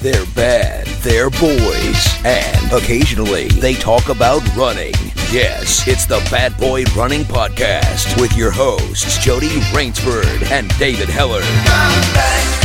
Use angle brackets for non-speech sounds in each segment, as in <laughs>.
They're bad, they're boys, and occasionally they talk about running. Yes, it's the Bad Boy Running Podcast with your hosts, Jody Raynsford and David Hellard.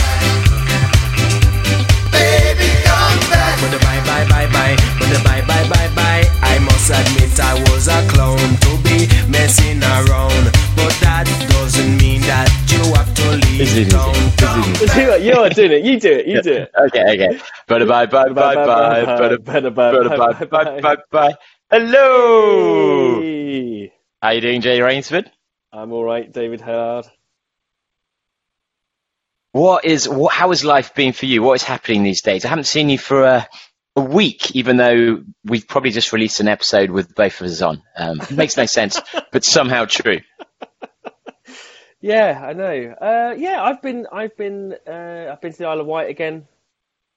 Bye bye bye bye, but bye bye bye bye. I must admit I was a clown to be messing around, but that doesn't mean that you have to leave town. town. you are doing it. You do it. You do it. Okay, okay. Bye bye bye bye bye. Bye bye bye bye bye bye. Hello. Hey. How you doing, Jay Raynsford? I'm all right, David Hellard. What is what? How has life been for you? What is happening these days? I haven't seen you for a, a week, even though we've probably just released an episode with both of us on. Um, makes no sense, <laughs> but somehow true. Yeah, I know. Uh, yeah, I've been, I've been, uh, I've been to the Isle of Wight again.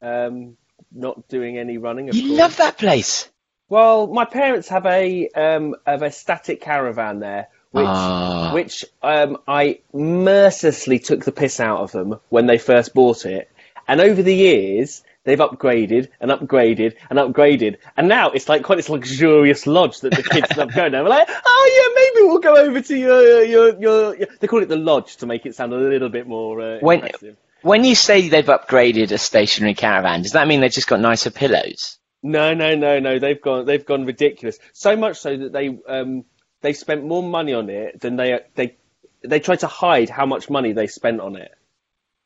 Um, not doing any running. Of You course. love that place. Well, my parents have a um, have a static caravan there, which Ah. which um, I mercilessly took the piss out of them when they first bought it, and over the years they've upgraded and upgraded and upgraded, and now it's like quite this luxurious lodge that the kids love going there. We're like, oh yeah, maybe we'll go over to your your your. your... They call it the lodge to make it sound a little bit more uh, When impressive. when you say they've upgraded a stationary caravan, does that mean they've just got nicer pillows? No, no, no, no. They've gone. They've gone ridiculous. So much so that they um they spent more money on it than they they they tried to hide how much money they spent on it.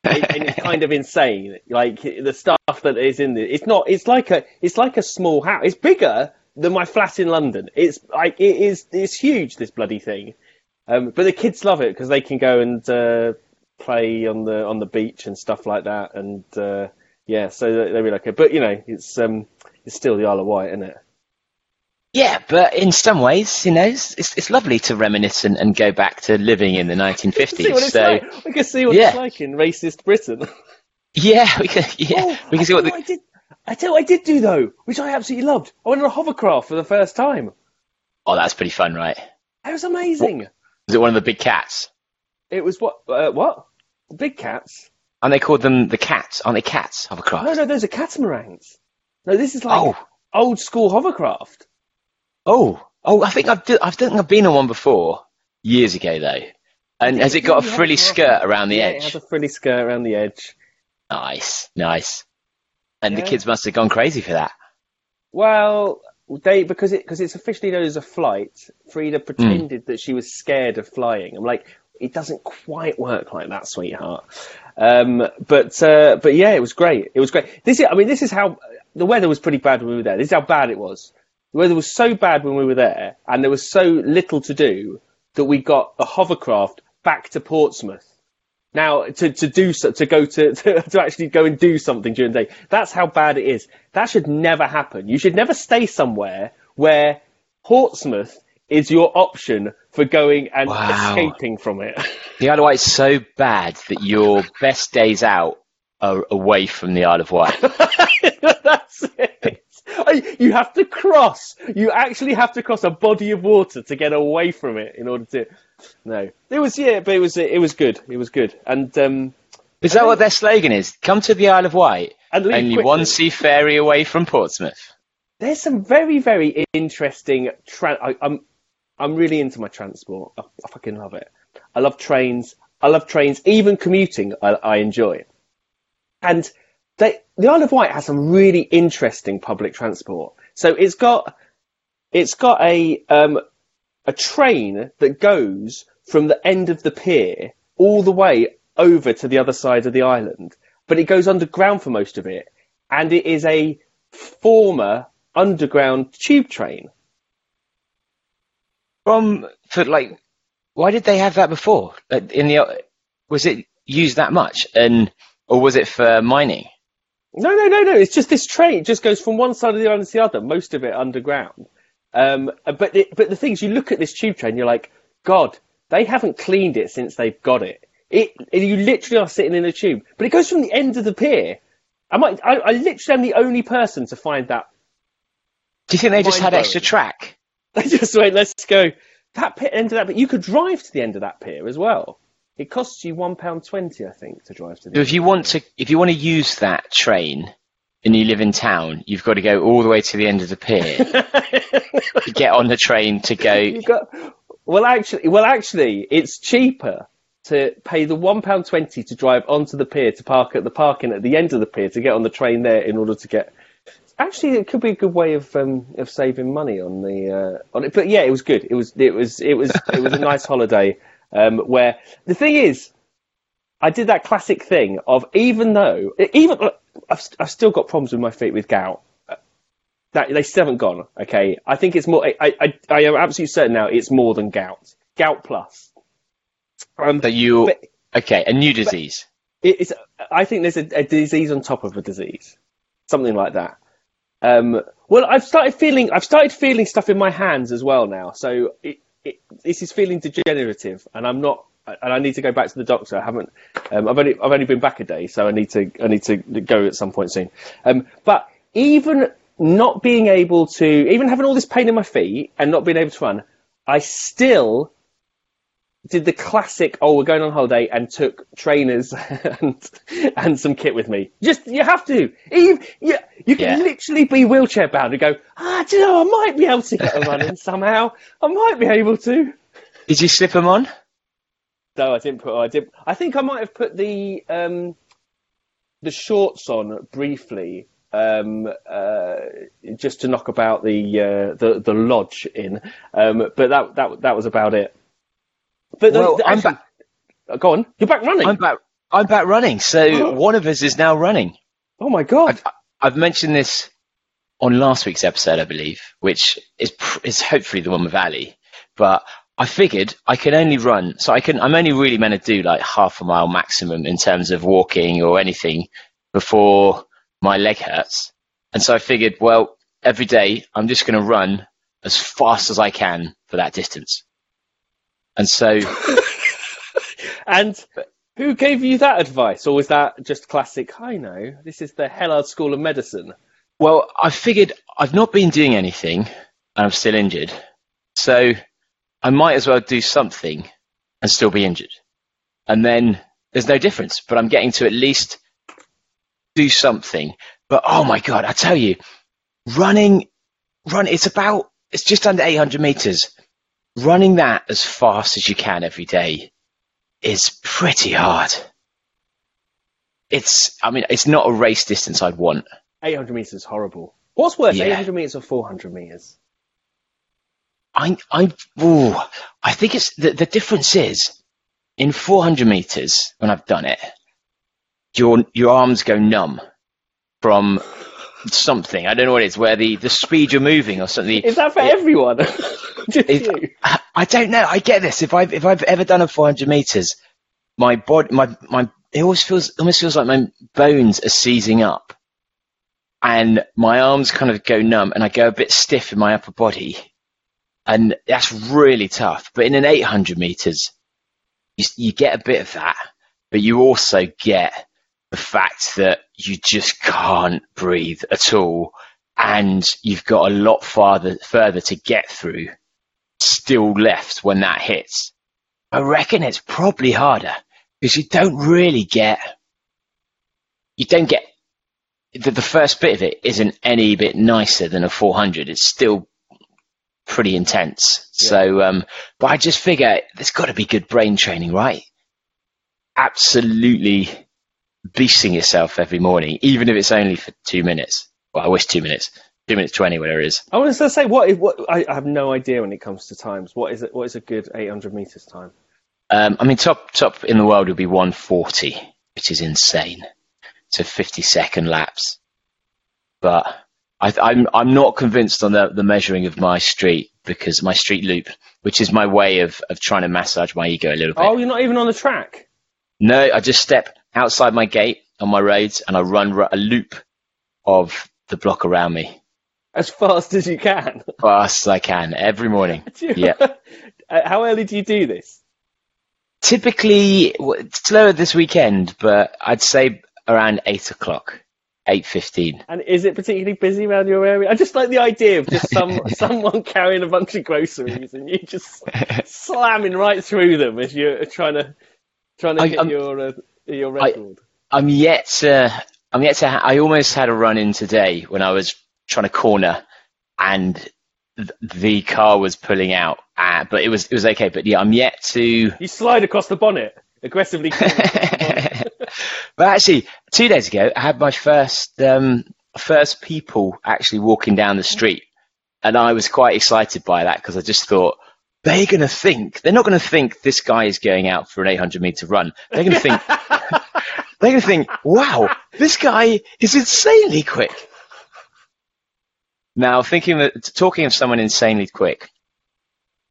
And it's kind of insane. Like the stuff that is in there. It's not. It's like a. It's like a small house. It's bigger than my flat in London. It's like it is. It's huge. This bloody thing. Um, but the kids love it because they can go and uh, play on the on the beach and stuff like that. And uh, yeah, so they, they really like it. But you know, it's um, it's still the Isle of Wight, isn't it? Yeah, but in some ways, you know, it's, it's, it's lovely to reminisce and, and go back to living in the 1950s. <laughs> see what it's so like. We can see what yeah. it's like in racist Britain. <laughs> yeah, we can <laughs> yeah Oh, we I can see what the, I did. I tell you what I did do though, which I absolutely loved. I went on a hovercraft for the first time. oh that's pretty fun, right? It was amazing. Was it one of the big cats? It was what? Uh, what? The big cats? Aren't they called them the cats? Aren't they cats? Hovercraft. No, no, those are catamarans. No, this is like Oh. old school hovercraft. Oh, oh, I think I've I think I've been on one before years ago though. And has it got a frilly skirt around the yeah, It edge? has a frilly skirt around the edge. Nice, nice. And the kids must have gone crazy for that. Well, they because it because it's officially known as a flight. Frida Hmm. pretended that she was scared of flying. I'm like, it doesn't quite work like that, sweetheart. Um, but uh, but yeah, it was great. It was great. This is, I mean, this is how the weather was pretty bad when we were there. This is how bad it was. The weather was so bad when we were there, and there was so little to do that we got a hovercraft back to Portsmouth. Now, to, to do so, to go to, <laughs> to, to actually go and do something during the day, that's how bad it is. That should never happen. You should never stay somewhere where Portsmouth is your option for going and Wow. escaping from it. The Isle of Wight is so bad that your best days out are away from the Isle of Wight. <laughs> that's it. I- You have to cross. You actually have to cross a body of water to get away from it in order to. No, it was yeah, but it was it was good. It was good, and um, Is that what their slogan is? Come to the Isle of Wight, And only quickly. one sea ferry away from Portsmouth. there's some very very interesting. Tra- I, I'm I'm really into my transport. I, I fucking love it. I love trains. I love trains. Even commuting, I, I enjoy. And they, the Isle of Wight has some really interesting public transport. So it's got it's got a um, a train that goes from the end of the pier all the way over to the other side of the island, but it goes underground for most of it, and it is a former underground tube train. From for like, why did they have that before? Like, In the was it used that much, and or was it for mining? No, no, no, no. It's just this train. It just goes from one side of the island to the other. Most of it underground. Um, but the, but the things you look at this tube train, you're like, God, they haven't cleaned it since they've got it. It you literally are sitting in a tube, but it goes from the end of the pier. I might, I, I literally am the only person to find that. Do you think they just had extra track? <laughs> They just went, let's go that pit end of that. But you could drive to the end of that pier as well. It costs you one pound twenty, I think, to drive to the. So if you want to, if you want to use that train and you live in town, you've got to go all the way to the end of the pier to get on the train to go. <laughs> Got well, actually, well, actually, it's cheaper to pay the one pound twenty to drive onto the pier to park at the parking at the end of the pier to get on the train there in order to get. Actually, it could be a good way of um, of saving money on the uh, on it. But yeah, it was good. It was it was it was it was a nice holiday. Um, where the thing is, I did that classic thing of even though even I've, I've still got problems with my feet with gout. That they still haven't gone. Okay, I think it's more. I I, I am absolutely certain now it's more than gout. Gout plus. Um, that you but, okay a new disease. It's. I think there's a, a, disease on top of a disease, something like that. Um, well, I've started feeling. I've started feeling stuff in my hands as well now. So it, it, this is feeling degenerative, and I'm not and I need to go back to the doctor. I haven't. Um, I've only I've only been back a day, so I need to I need to go at some point soon. Um, but even not being able to, even having all this pain in my feet and not being able to run, I still did the classic. Oh, we're going on holiday and took trainers <laughs> and and some kit with me. Just you have to. Even, you, you can yeah. literally be wheelchair bound and go. Ah, do you know? I might be able to get a run in somehow. I might be able to. Did you slip them on? No, I didn't put. I did. I think I might have put the um, the shorts on briefly, um, uh, just to knock about the uh, the the lodge in. Um, but that that that was about it. But well, the, the, actually, back. Go on. You're back running. I'm back. I'm back running. So <gasps> oh. one of us is now running. Oh my god! I've, I've mentioned this on last week's episode, I believe, which is is hopefully the one with Ali. But I figured I can only run, so I can. I'm only really meant to do like half a mile maximum in terms of walking or anything before my leg hurts. And so I figured, well, every day I'm just going to run as fast as I can for that distance. And so, <laughs> and who gave you that advice, or was that just classic? I know this is the Hellard School of Medicine. Well, I figured I've not been doing anything, and I'm still injured, so I might as well do something and still be injured. And then there's no difference, but I'm getting to at least do something. But oh my God, I tell you, running, run, it's about, it's just under 800 meters. Running that as fast as you can every day is pretty hard. It's, I mean, it's not a race distance I'd want. 800 meters is horrible. What's worse, yeah. 800 meters or 400 meters? I, I, ooh, I think it's the, the difference is in 400 meters when I've done it, your your arms go numb from something. I don't know what it is. Where the, the speed you're moving or something. Is that for it, everyone? <laughs> if, I, I don't know. I get this. If I've if I've ever done a 400 meters, my body, my my, it always feels almost feels like my bones are seizing up, and my arms kind of go numb, and I go a bit stiff in my upper body and that's really tough. But in an 800 meters, you, you get a bit of that, but you also get the fact that you just can't breathe at all, and you've got a lot farther further to get through still left when that hits. I reckon it's probably harder because you don't really get you don't get the, the first bit of it isn't any bit nicer than a 400. It's still pretty intense. Yeah. So, um, but I just figure there's got to be good brain training, right? Absolutely beasting yourself every morning, even if it's only for two minutes. Well, I wish two minutes, two minutes twenty, whatever it is. I was going to say, what? What? I, I have no idea when it comes to times. What is it? What is a good 800 meters time? Um, I mean, top top in the world would be 140, which is insane. So 50 second laps, but I, am I'm, I'm not convinced on the, the measuring of my street because my street loop, which is my way of, of trying to massage my ego a little bit. Oh, you're not even on the track. No, I just step outside my gate on my roads and I run a loop of the block around me. As fast as you can. <laughs> Fast as I can every morning. <laughs> yeah. <laughs> Uh, how early do you do this? Typically, slower this weekend, but I'd say around eight o'clock eight fifteen. And is it particularly busy around your area? I just like the idea of just some someone carrying a bunch of groceries and you just slamming right through them as you're trying to trying to I, hit I'm, your uh, your record. I, am yet to I'm yet to. Ha- I almost had a run in today when I was trying to corner, and th- the car was pulling out. Uh, but it was it was okay. But yeah, I'm yet to. You slide across the bonnet aggressively. <laughs> but <laughs> actually, two days ago, I had my first um, first people actually walking down the street, and I was quite excited by that because I just thought they're going to think they're not going to think this guy is going out for an 800 meter run. They're going to think <laughs> they're going to think, wow, this guy is insanely quick. Now, thinking that talking of someone insanely quick,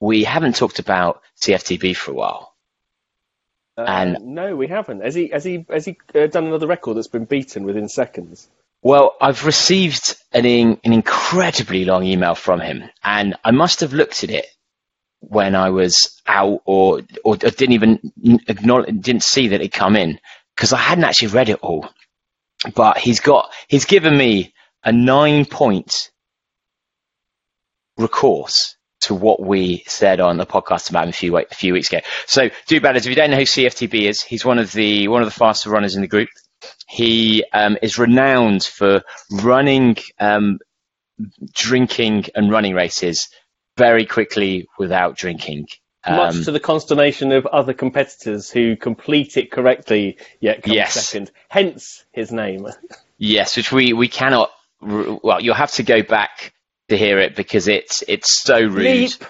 we haven't talked about CFTB for a while. Uh, And- no, we haven't. Has he? Has he? Has he uh, done another record that's been beaten within seconds? Well, I've received an, an incredibly long email from him, and I must have looked at it when I was out, or or didn't even acknowledge, didn't see that it come in because I hadn't actually read it all. But he's got, he's given me a nine point recourse to what we said on the podcast about him a few, a few weeks ago. So, do better. If you don't know who CFTB is, he's one of the one of the faster runners in the group. He um, is renowned for running, um, drinking, and running races very quickly without drinking. Much Um, to the consternation of other competitors who complete it correctly yet come Yes. second. Hence his name. Yes, which we, we cannot. Well, you'll have to go back to hear it because it's it's so rude. Leap,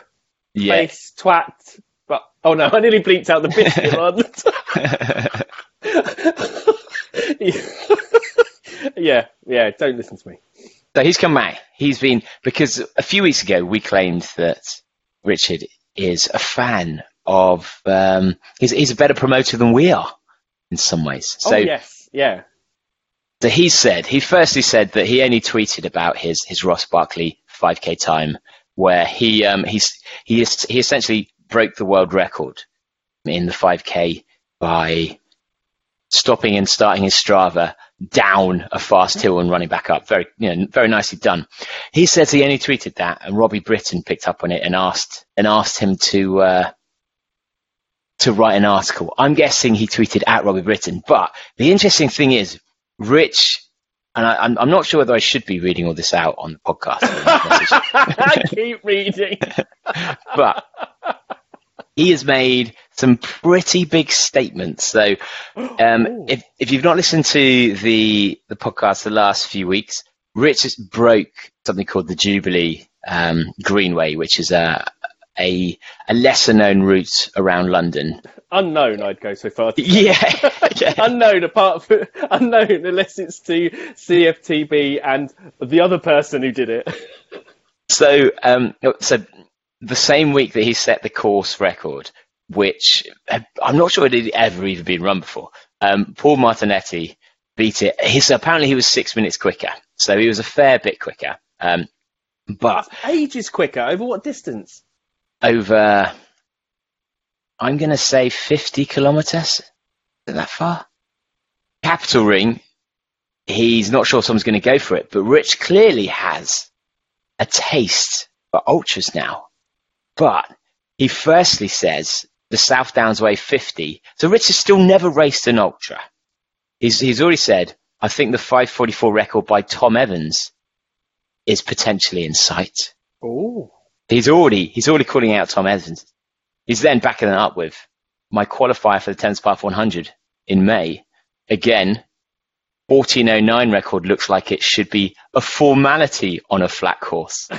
Yeah, face, twat. But oh no, <laughs> I nearly bleeped out the biscuit one. <laughs> <laughs> yeah, yeah. Don't listen to me. So he's come back. He's been because a few weeks ago we claimed that Richard is a fan of. Um, he's he's a better promoter than we are in some ways. So oh yes, yeah. So he said, he firstly said that he only tweeted about his, his Ross Barkley 5k time where he, um, he's, he, is, he essentially broke the world record in the 5k by stopping and starting his Strava down a fast hill and running back up. Very, you know, very nicely done. He says he only tweeted that and Robbie Britton picked up on it and asked, and asked him to, uh, to write an article. I'm guessing he tweeted at Robbie Britton, but the interesting thing is Rich, and I, I'm, I'm not sure whether I should be reading all this out on the podcast, <laughs> <laughs> I keep reading. but he has made some pretty big statements. So, <gasps> um, if if you've not listened to the the podcast the last few weeks, Rich has broke something called the Jubilee um, Greenway, which is a a, a lesser known route around London. Unknown, I'd go so far. to. <laughs> Yeah, yeah. <laughs> unknown apart from <laughs> unknown unless it's to CFTB and the other person who did it. So, um, so the same week that he set the course record, which I'm not sure it had ever even been run before, um, Paul Martinetti beat it. He's, apparently he was six minutes quicker, so he was a fair bit quicker. Um, but Ages quicker. Over what distance? over, I'm going to say 50 kilometers. Is that far? Capital Ring, he's not sure someone's going to go for it, but Rich clearly has a taste for ultras now. But he firstly says the South Downs Way 50. So Rich has still never raced an ultra. He's, he's already said, I think the 544 record by Tom Evans is potentially in sight. Oh, He's already he's already calling out Tom Evans. He's then backing it up with my qualifier for the Thames Path 100 in May. Again, 1409 record looks like it should be a formality on a flat course. <laughs>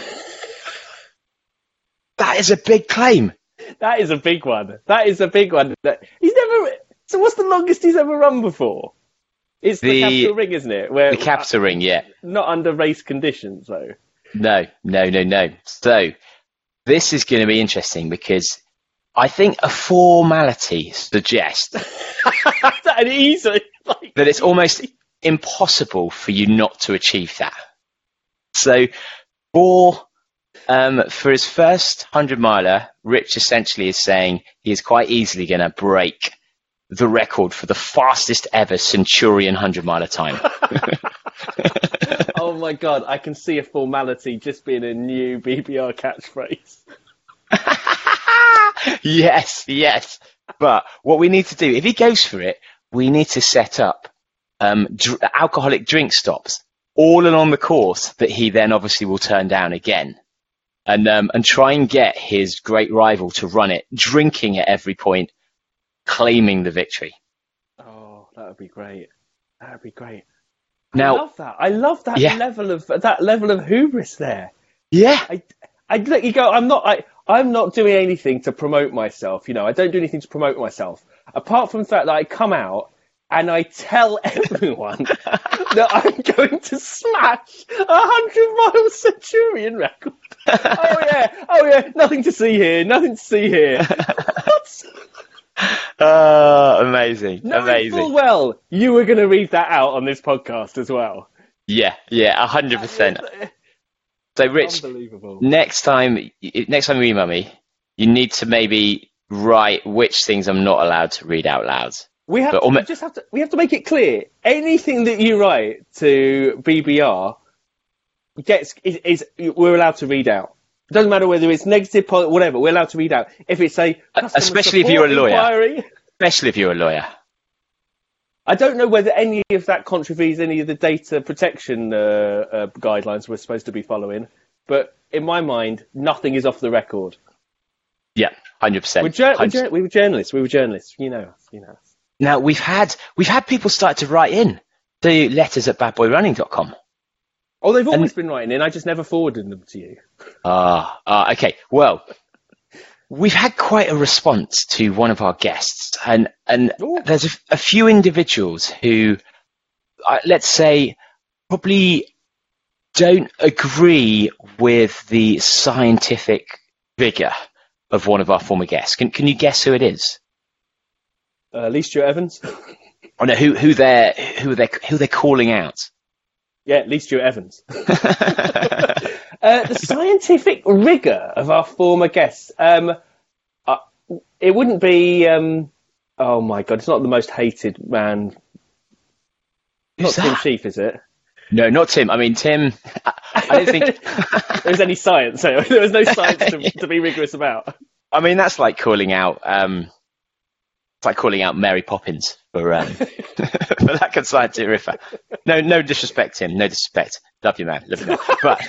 that is a big claim. that is a big one. That is a big one. He's never. So what's the longest he's ever run before? It's the, The- capital ring, isn't it? Where The capital ring, yeah. not under race conditions though. No, no, no, no. So this is going to be interesting because I think a formality suggests <laughs> and easy. Like, that it's almost impossible for you not to achieve that. So for um, for his first hundred miler, Rich essentially is saying he is quite easily going to break the record for the fastest ever Centurion hundred miler time. <laughs> <laughs> oh my god, I can see a formality just being a new BBR catchphrase. <laughs> yes, yes. But what we need to do, if he goes for it, we need to set up um, dr- alcoholic drink stops all along the course that he then obviously will turn down again. And, um, and try and get his great rival to run it, drinking at every point, claiming the victory. Oh, that would be great. That would be great. Now, I love that. I love that Yeah. level of that level of hubris there. yeah, I, I let you go. I'm not. I, I'm not doing anything to promote myself. You know, I don't do anything to promote myself apart from the fact that I come out and I tell <laughs> everyone that I'm going to smash a hundred mile Centurion record. oh yeah, oh yeah. Nothing to see here. Nothing to see here. What? <laughs> uh, amazing, Knowing amazing. full well you were going to read that out on this podcast as well. Yeah, yeah, a hundred percent. So, Rich, next time, next time you email me, you need to maybe write which things I'm not allowed to read out loud. We have to, we just have to we have to make it clear. Anything that you write to BBR gets is, is we're allowed to read out. It doesn't matter whether it's negative, positive, whatever. We're allowed to read out. If it's a especially if you're a lawyer. inquiry, Especially if you're a lawyer. I don't know whether any of that contravenes any of the data protection uh, uh, guidelines we're supposed to be following. But in my mind, nothing is off the record. Yeah, hundred percent. We're, jour- we're, jour- we were journalists. We were journalists. You know. You know us. Now we've had we've had people start to write in to letters at badboyrunning.com. Oh, they've always been writing in. I just never forwarded them to you. Ah, ah, okay. Well, we've had quite a response to one of our guests, and and Ooh. there's a, a few individuals who, uh, let's say, probably don't agree with the scientific vigor of one of our former guests. Can can you guess who it is? Uh, Lee Stewart Evans. <laughs> Oh no, who who they're who they who they're calling out? Yeah, Lee Stewart Evans. <laughs> <laughs> uh, the scientific rigour of our former guests. Um, uh, it wouldn't be. Um, oh my god, it's not the most hated man. Who's not Tim that? Shieff, is it? No, not Tim. I mean Tim. I, I don't think. there was any science. There was no science to, to be rigorous about. I mean, that's like calling out. Um, it's like calling out Mary Poppins for um, <laughs> for that kind of scientific. No, no disrespect, Tim. No disrespect. Love you, man. Love you. But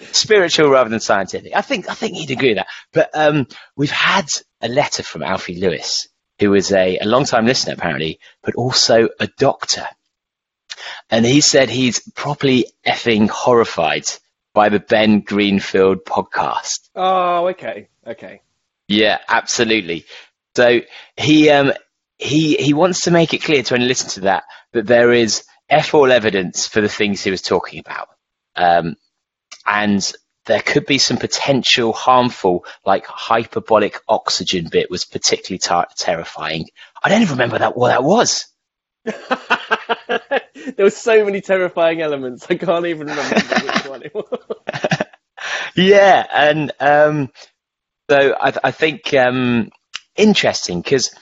<laughs> spiritual rather than scientific. I think I think he'd agree with that. But um, we've had a letter from Alfie Lewis, who is a, a long time listener apparently, but also a doctor. And he said he's properly effing horrified by the Ben Greenfield podcast. Oh, okay, okay. Yeah, absolutely. So he um he he wants to make it clear to anyone listen to that that there is f all evidence for the things he was talking about, um, and there could be some potential harmful, like hyperbolic oxygen bit was particularly tar- terrifying. I don't even remember that what that was. <laughs> there were so many terrifying elements. I can't even remember which one it was. <laughs> yeah, and um, so I, I think um, interesting because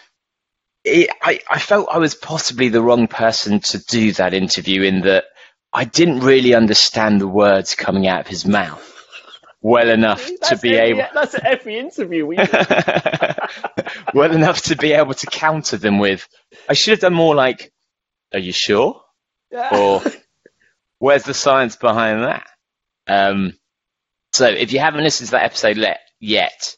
I, I felt I was possibly the wrong person to do that interview in that I didn't really understand the words coming out of his mouth well enough to be every, able That's every interview we <laughs> well enough to be able to counter them with. I should have done more like, "Are you sure?" or <laughs> "Where's the science behind that?" Um, so if you haven't listened to that episode le- yet,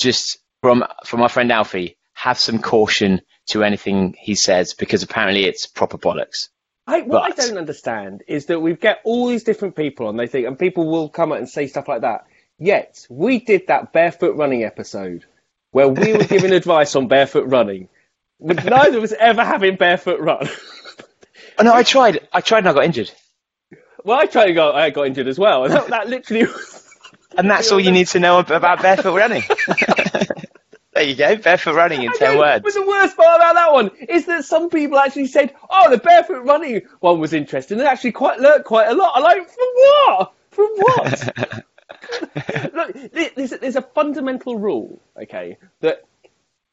just from from our friend Alfie, have some caution to anything he says because apparently it's proper bollocks. I, what But- I don't understand is that we get all these different people and they think, and people will come out and say stuff like that. Yet we did that barefoot running episode where we were <laughs> giving advice on barefoot running, neither of us ever having barefoot run. <laughs> Oh no, I tried. I tried and I got injured. well, I tried and go, I got injured as well, and that, that literally was. And that's <laughs> all you need to know about barefoot running. There you go, barefoot running in I ten words. But the worst part about that one is that some people actually said, "Oh, the barefoot running one was interesting and actually quite learnt quite a lot." I'm like, "From what? From what?" <laughs> <laughs> Look, there's a, there's a fundamental rule, okay, that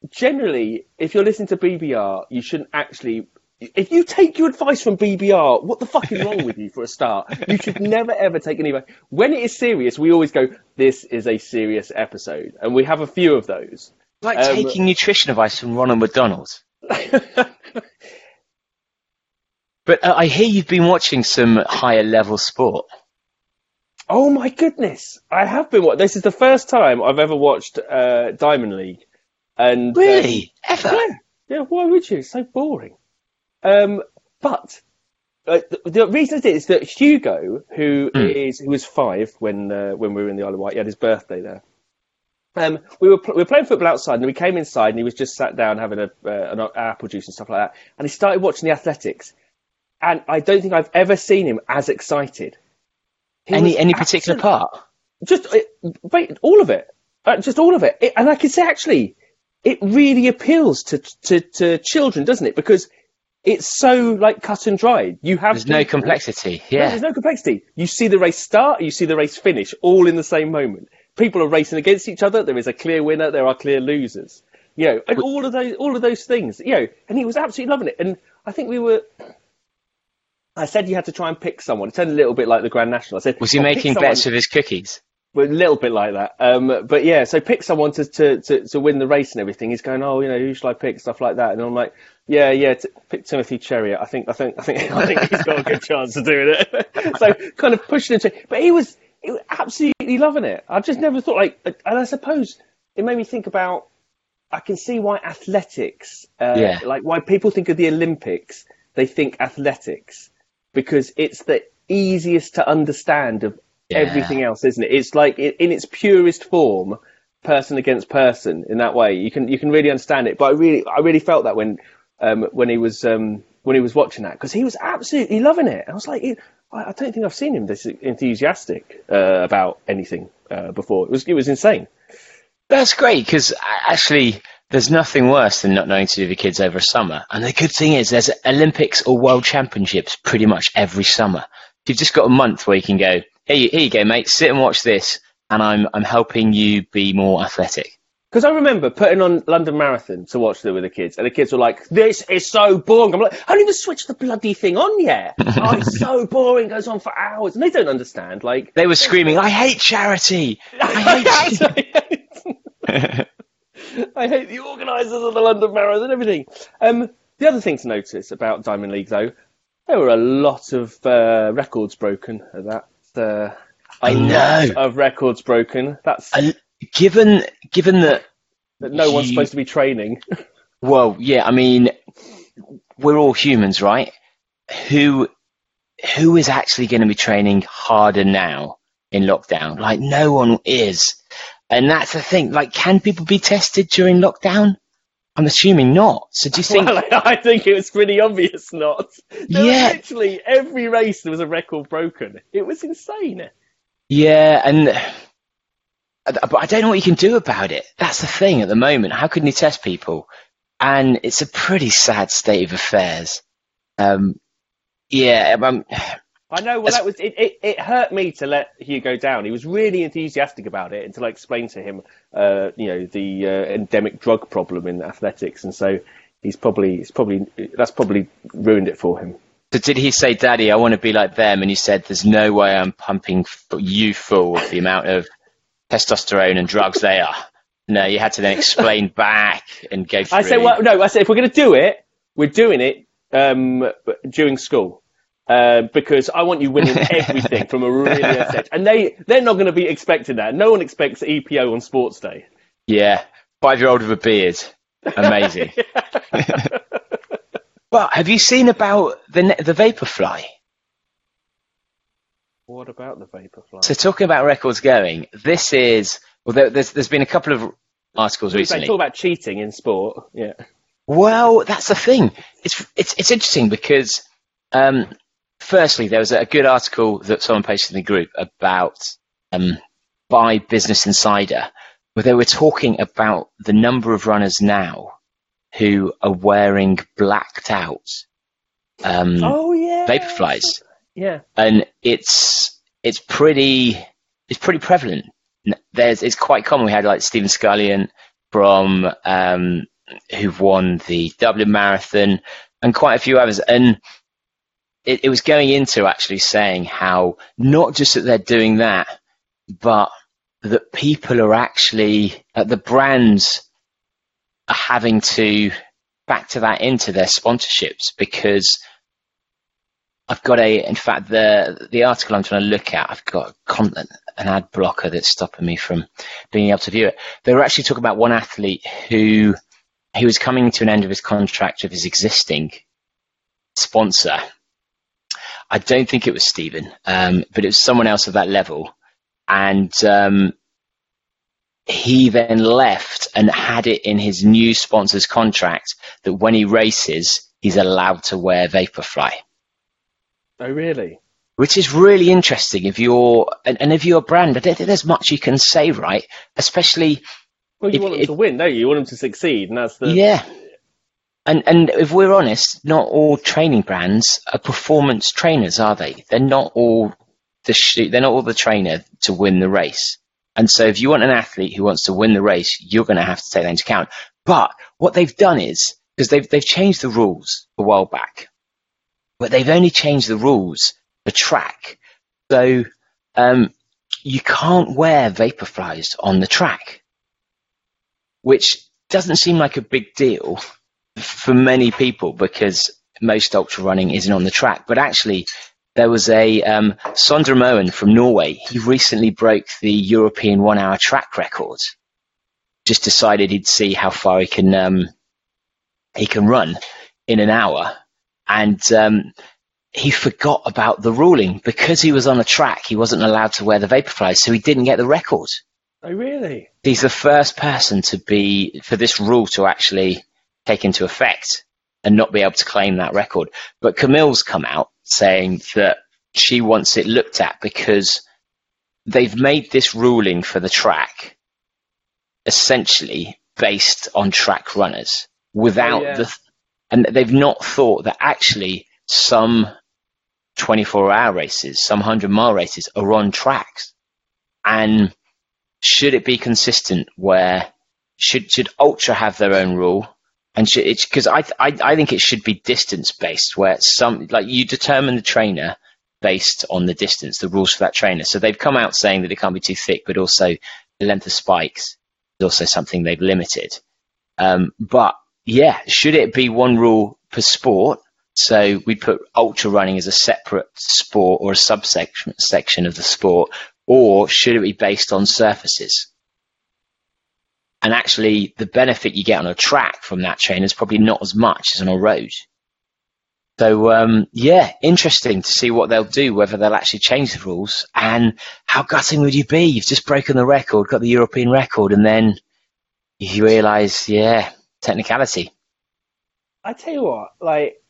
generally, if you're listening to BBR, you shouldn't actually. If you take your advice from BBR, what the fuck is wrong with you for a start? You should never ever take any. When it is serious, we always go, this is a serious episode. And we have a few of those. Like Um, taking nutrition advice from Ronald McDonald. <laughs> But uh, I hear you've been watching some higher level sport. oh my goodness, I have been. This is the first time I've ever watched uh, Diamond League, and um, Really? Ever? Yeah, yeah. Why would you? It's so boring. Um, but uh, the, the reason it is that Hugo, who is Hmm. who was five when uh, when we were in the Isle of Wight, he had his birthday there. Um, we were pl- we were playing football outside, and we came inside, and he was just sat down having a uh, an apple juice and stuff like that. And he started watching the athletics, and I don't think I've ever seen him as excited. He Any any particular part? just uh, wait, all of it, uh, just all of it. it. And I can say actually, it really appeals to, to to children, doesn't it? Because it's so like cut and dried. You have There's no people- complexity. no, Yeah. there's no complexity. You see the race start, you see the race finish, all in the same moment. People are racing against each other. There is a clear winner. There are clear losers. You know, and all of those, all of those things. You know, and he was absolutely loving it. And I think we were. I said you had to try and pick someone. It sounded a little bit like the Grand National. I said, Was he "Oh, making bets with his cookies? Well, a little bit like that. Um, but yeah, so pick someone to, to, to, to win the race and everything. He's going, oh, you know, who should I pick? Stuff like that. And I'm like, yeah, yeah, t- pick Timothy Cheruiyot. I think, I think, I think, I think he's got a good <laughs> chance of doing it. <laughs> so kind of pushing him to, but he was absolutely loving it. I just never thought like, and I suppose it made me think about, I can see why athletics, uh, Yeah. like why people think of the Olympics, they think athletics because it's the easiest to understand of Yeah. everything else, isn't it? It's like in its purest form, person against person. In that way, you can you can really understand it. But I really I really felt that when um, when he was um, when he was watching that because he was absolutely loving it. I was like, I don't think I've seen him this enthusiastic uh, about anything uh, before. It was it was insane. That's great because actually, there's nothing worse than not knowing to do the kids over a summer. And the good thing is, there's Olympics or World Championships pretty much every summer. You've just got a month where you can go, here you, here you go, mate, sit and watch this, and I'm I'm helping you be more athletic. Because I remember putting on London Marathon to watch it with the kids, and the kids were like, "This is so boring." I'm like, "I haven't even switched the bloody thing on yet." <laughs> oh, it's so boring. It goes on for hours, and they don't understand. Like, They were screaming, I hate charity. <laughs> I hate <laughs> I hate the organisers of the London Marathon and everything. Um, the other thing to notice about Diamond League, though, there were a lot of uh, records broken at that. Uh, a I know. lot of records broken. That's And given given that that no one's supposed to be training. Well, yeah, I mean, we're all humans, right? Who who is actually going to be training harder now in lockdown? Like, no one is, and that's the thing. Like, can people be tested during lockdown? I'm assuming not. So, do you think? Well, <laughs> I think it was pretty obvious not. There Yeah. literally every race there was a record broken. It was insane. yeah, and but I don't know what you can do about it. That's the thing at the moment. How can you test people? And it's a pretty sad state of affairs. Um, yeah, um, <sighs> I know. Well, that was it, it. It hurt me to let Hugo down. He was really enthusiastic about it until I explained to him, uh, you know, the uh, endemic drug problem in athletics, and so he's probably, he's probably, that's probably ruined it for him. So did he say, "Daddy, I want to be like them"? And you said, "There's no way I'm pumping you full of the amount of testosterone and drugs they are." No, you had to then explain <laughs> back and go through. I said, well, no, I said if we're going to do it, we're doing it um, during school. Uh, because I want you winning <laughs> everything from a really early stage, and they they're not going to be expecting that. No one expects EPO on Sports Day. yeah, five-year-old with a beard, amazing. <laughs> but have you seen about the the Vaporfly? What about the Vaporfly? So talking about records going, this is well, there, there's there's been a couple of articles They recently. talk about cheating in sport. Yeah. Well, that's the thing. It's it's it's interesting because, um, firstly, there was a good article that someone posted in the group about um, by Business Insider, where they were talking about the number of runners now who are wearing blacked out um, Oh yeah. vaporflies, Yeah. and it's it's pretty it's pretty prevalent. There's it's quite common. We had like Stephen Scullion from um, who've won the Dublin Marathon and quite a few others, and it, it was going into actually saying how not just that they're doing that, but that people are actually uh, the brands are having to factor that into their sponsorships because I've got a, in fact, the the article I'm trying to look at, I've got an ad blocker that's stopping me from being able to view it. They were actually talking about one athlete who he was coming to an end of his contract with his existing sponsor. I don't think it was Stephen, um, but it was someone else of that level, and um, he then left and had it in his new sponsor's contract that when he races, he's allowed to wear Vaporfly. Oh, really? Which is really interesting if you're, and, and if you're a brand, I don't think there's much you can say, right? Especially. Well, you if, want them if, to win, don't you? You want them to succeed, and that's the. Yeah. And, and if we're honest, not all training brands are performance trainers, are they? They're not all the sh- they're not all the trainer to win the race. And so if you want an athlete who wants to win the race, you're going to have to take that into account. But what they've done is, because they've, they've changed the rules a while back, but they've only changed the rules for track. So um, you can't wear Vaporflies on the track, which doesn't seem like a big deal <laughs> for many people because most ultra running isn't on the track. But actually, there was a um, Sondre Moen from Norway. He recently broke the European one-hour track record. Just decided he'd see how far he can um, he can run in an hour, and um, he forgot about the ruling because he was on a track. He wasn't allowed to wear the vaporflies, so he didn't get the record. Oh, really? He's the first person to be for this rule to actually take into effect and not be able to claim that record. But Camille's come out saying that she wants it looked at because they've made this ruling for the track essentially based on track runners without Oh, yeah. the and they've not thought that actually some 24 hour races some 100 mile races are on tracks. And should it be consistent where should should ultra have their own rule? And should because I, I I think it should be distance based where some like you determine the trainer based on the distance the rules for that trainer. So they've come out saying that it can't be too thick but also the length of spikes is also something they've limited. Um, but yeah should it be one rule per sport so we put ultra running as a separate sport or a subsection section of the sport or should it be based on surfaces and actually the benefit you get on a track from that trainer is probably not as much as on a road. So um, yeah, interesting to see what they'll do, whether they'll actually change the rules, and how gutting would you be? You've just broken the record, got the European record, and then you realise, yeah, technicality. I tell you what, like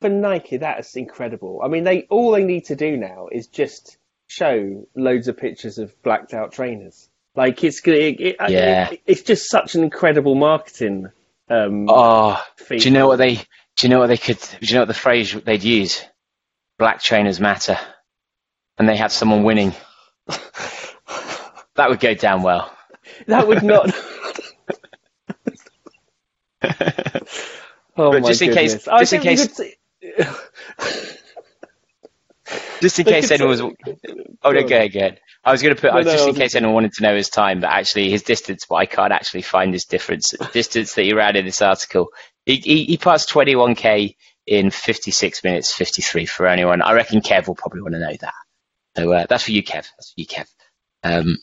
for Nike, that is incredible. I mean, they all they need to do now is just show loads of pictures of blacked out trainers. Like it's it, it, Yeah. it- it's just such an incredible marketing. Um, Oh, feat. do you know what they? Do you know what they could? Do you know what the phrase they'd use? Black trainers matter, and they had someone winning. <laughs> that would go down well. That would not. <laughs> <laughs> oh But my just in case- goodness. I just in case- Just <laughs> in case anyone was. Oh, no, Go again. I was going to put, No, no, just I in case anyone wanted to know his time, but actually his distance, but I can't actually find his difference, <laughs> distance that he ran in this article. He, he, he passed 21k in 56 minutes 53 for anyone. I reckon Kev will probably want to know that. So uh, that's for you, Kev. That's for you, Kev. Um,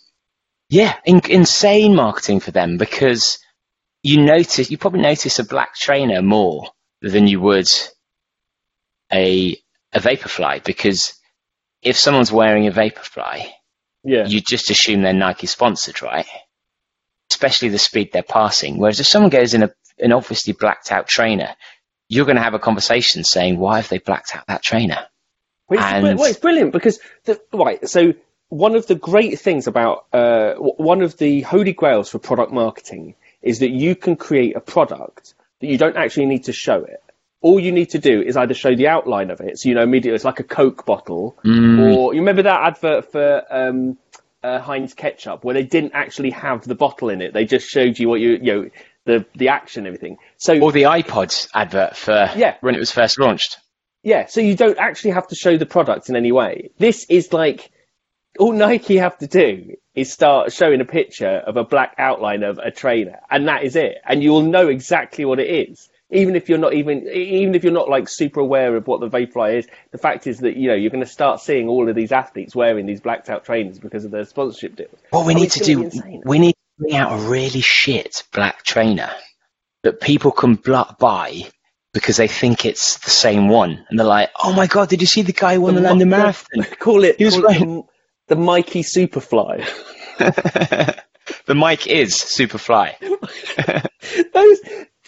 yeah, in, insane marketing for them because you notice, you probably notice a black trainer more than you would a a Vaporfly because if someone's wearing a Vaporfly, yeah. you just assume they're Nike sponsored, right? Especially the speed they're passing. Whereas if someone goes in a, an obviously blacked out trainer, you're going to have a conversation saying, why have they blacked out that trainer? Well, it's, And- well, it's brilliant because the, right. So one of the great things about uh, one of the holy grails for product marketing is that you can create a product that you don't actually need to show it. All you need to do is either show the outline of it, so you know immediately it's like a Coke bottle, or you remember that advert for um, uh, Heinz ketchup where they didn't actually have the bottle in it; they just showed you what you you know the the action and everything. So Or the iPod advert for Yeah. when it was first launched. Yeah, so you don't actually have to show the product in any way. This is like all Nike have to do is start showing a picture of a black outline of a trainer, and that is it, and you'll know exactly what it is. Even if you're not even, even if you're not like super aware of what the Vaporfly is, the fact is that you know you're going to start seeing all of these athletes wearing these blacked out trainers because of their sponsorship deals. What we I mean, need to do, we need to bring out a really shit black trainer that people can bl- buy because they think it's the same one, and they're like, "Oh my god, did you see the guy who won the, The London Marathon?" <laughs> Call it, He was call it right. The, Mikey Superfly. <laughs> the mic is Superfly. <laughs> Those,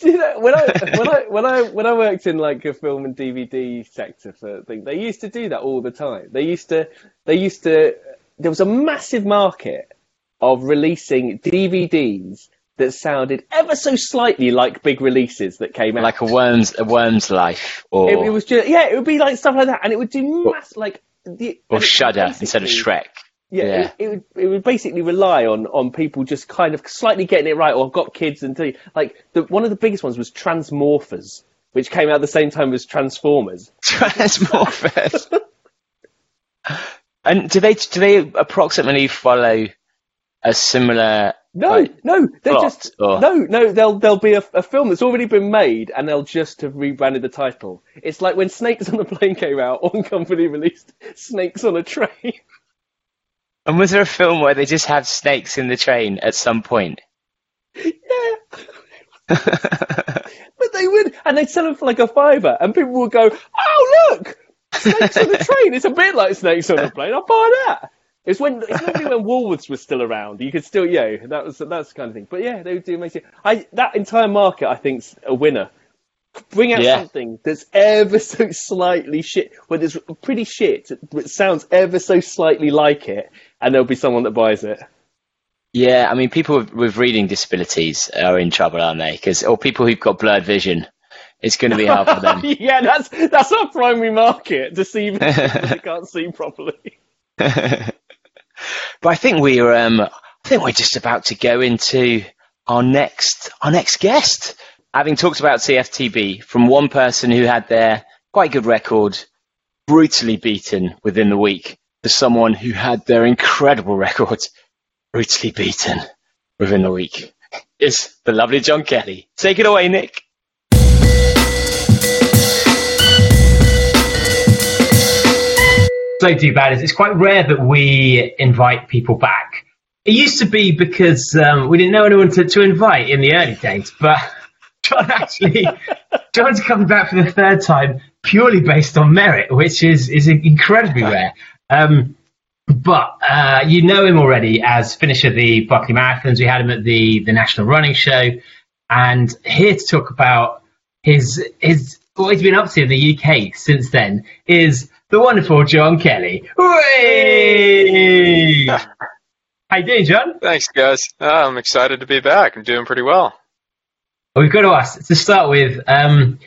you know, when I when I when I when I worked in like a film and DVD sector for thing, they used to do that all the time. They used to they used to there was a massive market of releasing DVDs that sounded ever so slightly like big releases that came out. like a worm's a worm's life, or it, it was just yeah, it would be like stuff like that, and it would do mass like the or Shudder instead of Shrek. Yeah, Yeah. It, it would it would basically rely on on people just kind of slightly getting it right, or got kids and do- like the one of the biggest ones was Transmorphers, which came out at the same time as Transformers. <laughs> Transmorphers. <laughs> and do they do they approximately follow a similar? No, like, no, they're plot, just or- no, no. They'll there'll be a, a film that's already been made, and they'll just have rebranded the title. It's like when Snakes on the Plane came out, <laughs> one company released Snakes on a Train. <laughs> And was there a film where they just have snakes in the train at some point? yeah. <laughs> But they would, and they'd sell them for like a fiver, and people would go, "Oh look, snakes on a train! It's a bit like snakes on a plane. I'll buy that." It's when it's normally when Woolworths was still around. You could still, yeah, that was that's the kind of thing. But yeah, they would do amazing. I that entire market, I think's a winner. Bring out Yeah. something that's ever <laughs> so slightly shit, where it's pretty shit, but sounds ever so slightly like it, and there'll be someone that buys it. Yeah, I mean, people with, with reading disabilities are in trouble, aren't they? Because or people who've got blurred vision, it's going to be hard for them. <laughs> yeah, that's that's our primary market. Deceiving people <laughs> that can't see properly. But I think we're um, I think we're just about to go into our next our next guest. Having talked about CFTB from one person who had their quite good record brutally beaten within the week to someone who had their incredible record brutally beaten within the week is the lovely John Kelly. Take it away, Nick. So too bad is it's quite rare that we invite people back. It used to be because um, we didn't know anyone to, to invite in the early days, but <laughs> John actually <laughs> John's coming back for the third time purely based on merit, which is is incredibly rare. Um, but uh, you know him already as finisher of the Barkley Marathons. We had him at the the National Running Show, and here to talk about his his what he's been up to in the UK since then is the wonderful John Kelly. Hooray! <laughs> How you doing, John? Thanks, guys. Uh, I'm excited to be back. I'm doing pretty well. We've got to ask to start with. Um,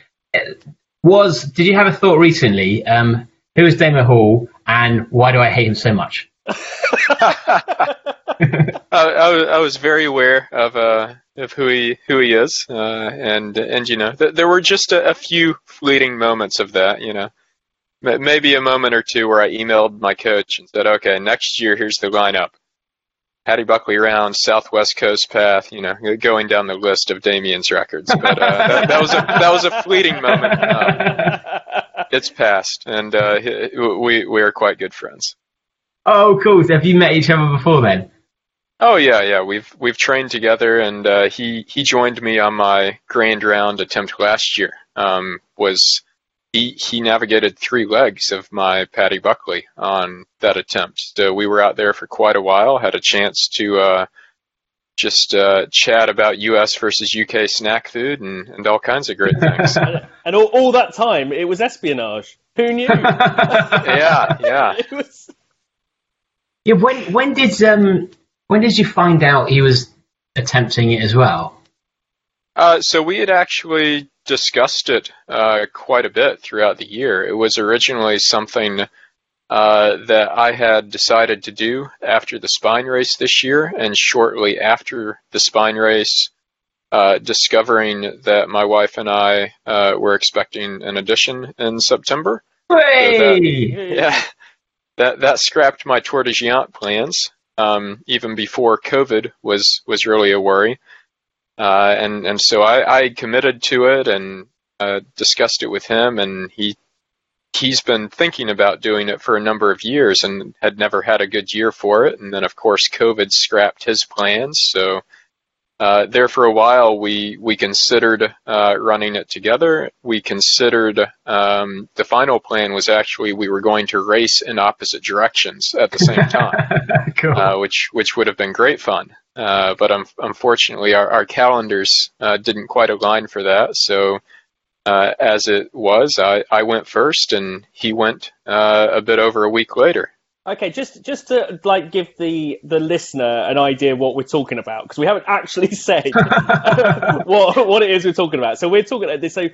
was did you have a thought recently? Um, who is Damian Hall, and why do I hate him so much? <laughs> <laughs> I, I, was- I was very aware of uh, of who he who he is, uh, and and you know th- there were just a, a few fleeting moments of that. You know, maybe a moment or two where I emailed my coach and said, "Okay, next year here's the lineup: Paddy Buckley round, Southwest Coast Path." You know, going down the list of Damian's records. But uh, that, that was a that was a fleeting moment. Um, it's past, and uh, we we are quite good friends. oh, cool. So have you met each other before then? Oh yeah, yeah. We've we've trained together, and uh, he he joined me on my grand round attempt last year. Um, was he he navigated three legs of my Paddy Buckley on that attempt. So we were out there for quite a while. Had a chance to uh, just uh, chat about U.S. versus U.K. snack food and, and all kinds of great things. <laughs> and all, all that time, it was espionage. Who knew? <laughs> yeah, yeah. <laughs> It was. Yeah. When when did um when did you find out he was attempting it as well? Uh, so we had actually discussed it uh, quite a bit throughout the year. It was originally something uh, that I had decided to do after the spine race this year, and shortly after the spine race, uh, discovering that my wife and I uh, were expecting an addition in September. Hooray! Yeah, that that scrapped my Tor des Géants plans. um, even before COVID was was really a worry. Uh, and and so I, I committed to it and uh, discussed it with him, and he he's been thinking about doing it for a number of years and had never had a good year for it. And then of course COVID scrapped his plans, so uh, there for a while, we we considered uh, running it together. We considered um, the final plan was actually we were going to race in opposite directions at the same time, <laughs> cool. uh, which which would have been great fun. Uh, but um, unfortunately, our, our calendars uh, didn't quite align for that. So as it was, I, I went first, and he went a bit over a week later. Okay, just just to like give the the listener an idea what we're talking about because we haven't <laughs> actually said <laughs> what what it is we're talking about. So we're talking about this. So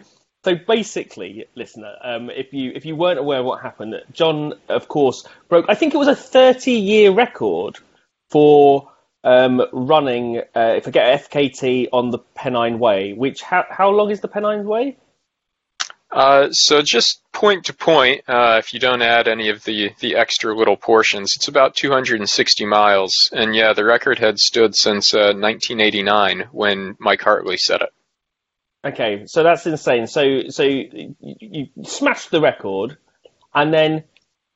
so basically, listener, um, if you if you weren't aware of what happened, John, of course, broke. I think it was a thirty year record for um, running. Uh, if I get FKT on the Pennine Way, which how how long is the Pennine Way? Uh, so just point to point, uh, if you don't add any of the, the extra little portions, it's about 260 miles. And yeah, the record had stood since uh, 1989 when Mike Hartley set it. Okay, so that's insane. So so you, you smashed the record, and then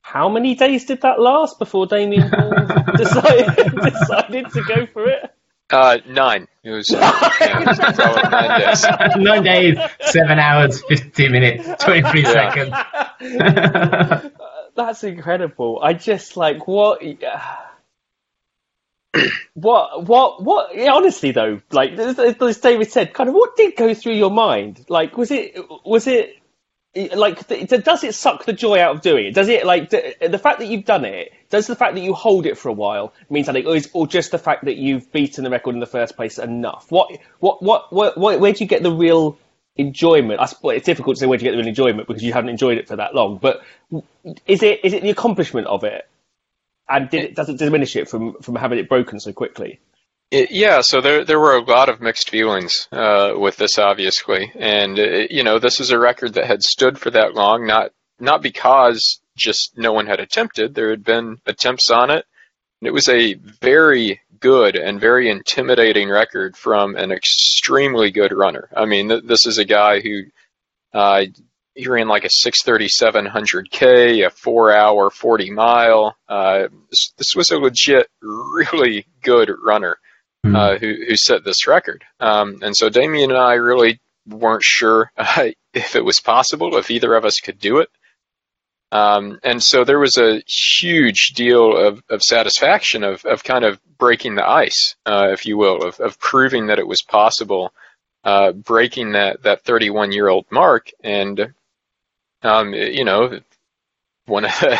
how many days did that last before Damian <laughs> decided, <laughs> decided to go for it? Uh, nine. It was, uh, <laughs> yeah, it was nine days. nine days, seven hours, fifty minutes, twenty-three yeah. seconds. <laughs> That's incredible. I just like what. <sighs> what what what yeah, honestly though like as david said kind of what did go through your mind like was it was it like does it suck the joy out of doing it? Does it like the fact that you've done it does the fact that you hold it for a while mean something or, is, or just the fact that you've beaten the record in the first place enough? What what what, what, what where do you get the real enjoyment? I suppose it's difficult to say where do you get the real enjoyment because you haven't enjoyed it for that long but is it is it the accomplishment of it? And did it does it diminish it from from having it broken so quickly yeah, so there there were a lot of mixed feelings uh, with this, obviously, and uh, you know this is a record that had stood for that long, not not because just no one had attempted. There had been attempts on it, and it was a very good and very intimidating record from an extremely good runner. I mean, th- this is a guy who uh, he ran like a 63700K, a four hour 40 mile. Uh, this was a legit, <laughs> really good runner mm-hmm. uh, who, who set this record. Um, and so Damian and I really weren't sure <laughs> uh, if it was possible, if either of us could do it. Um, and so there was a huge deal of, of satisfaction of, of kind of breaking the ice, uh, if you will, of, of proving that it was possible, uh, breaking that, that 31 year old mark. And, um, you know, one of <laughs> the,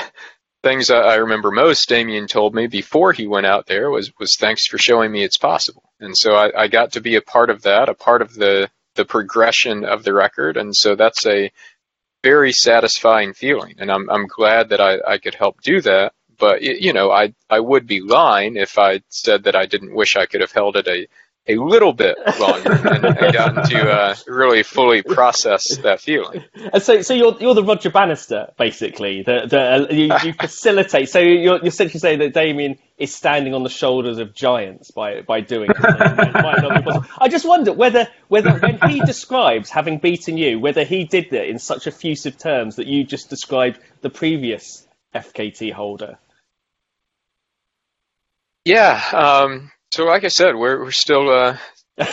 things I remember most Damian told me before he went out there was was thanks for showing me it's possible. And so I, I got to be a part of that, a part of the the progression of the record. And so that's a very satisfying feeling. And I'm I'm glad that I, I could help do that. But you know, I I would be lying if I said that I didn't wish I could have held it a a little bit longer and, and gotten to uh, really fully process that feeling. And so, so you're you're the Roger Bannister, basically. The, the uh, you, you <laughs> facilitate. So you're, you're essentially saying that Damian is standing on the shoulders of giants by by doing it. it I just wonder whether whether when he describes having beaten you, whether he did that in such effusive terms that you just described the previous FKT holder. Yeah. Um, so, like I said, we're we're still uh,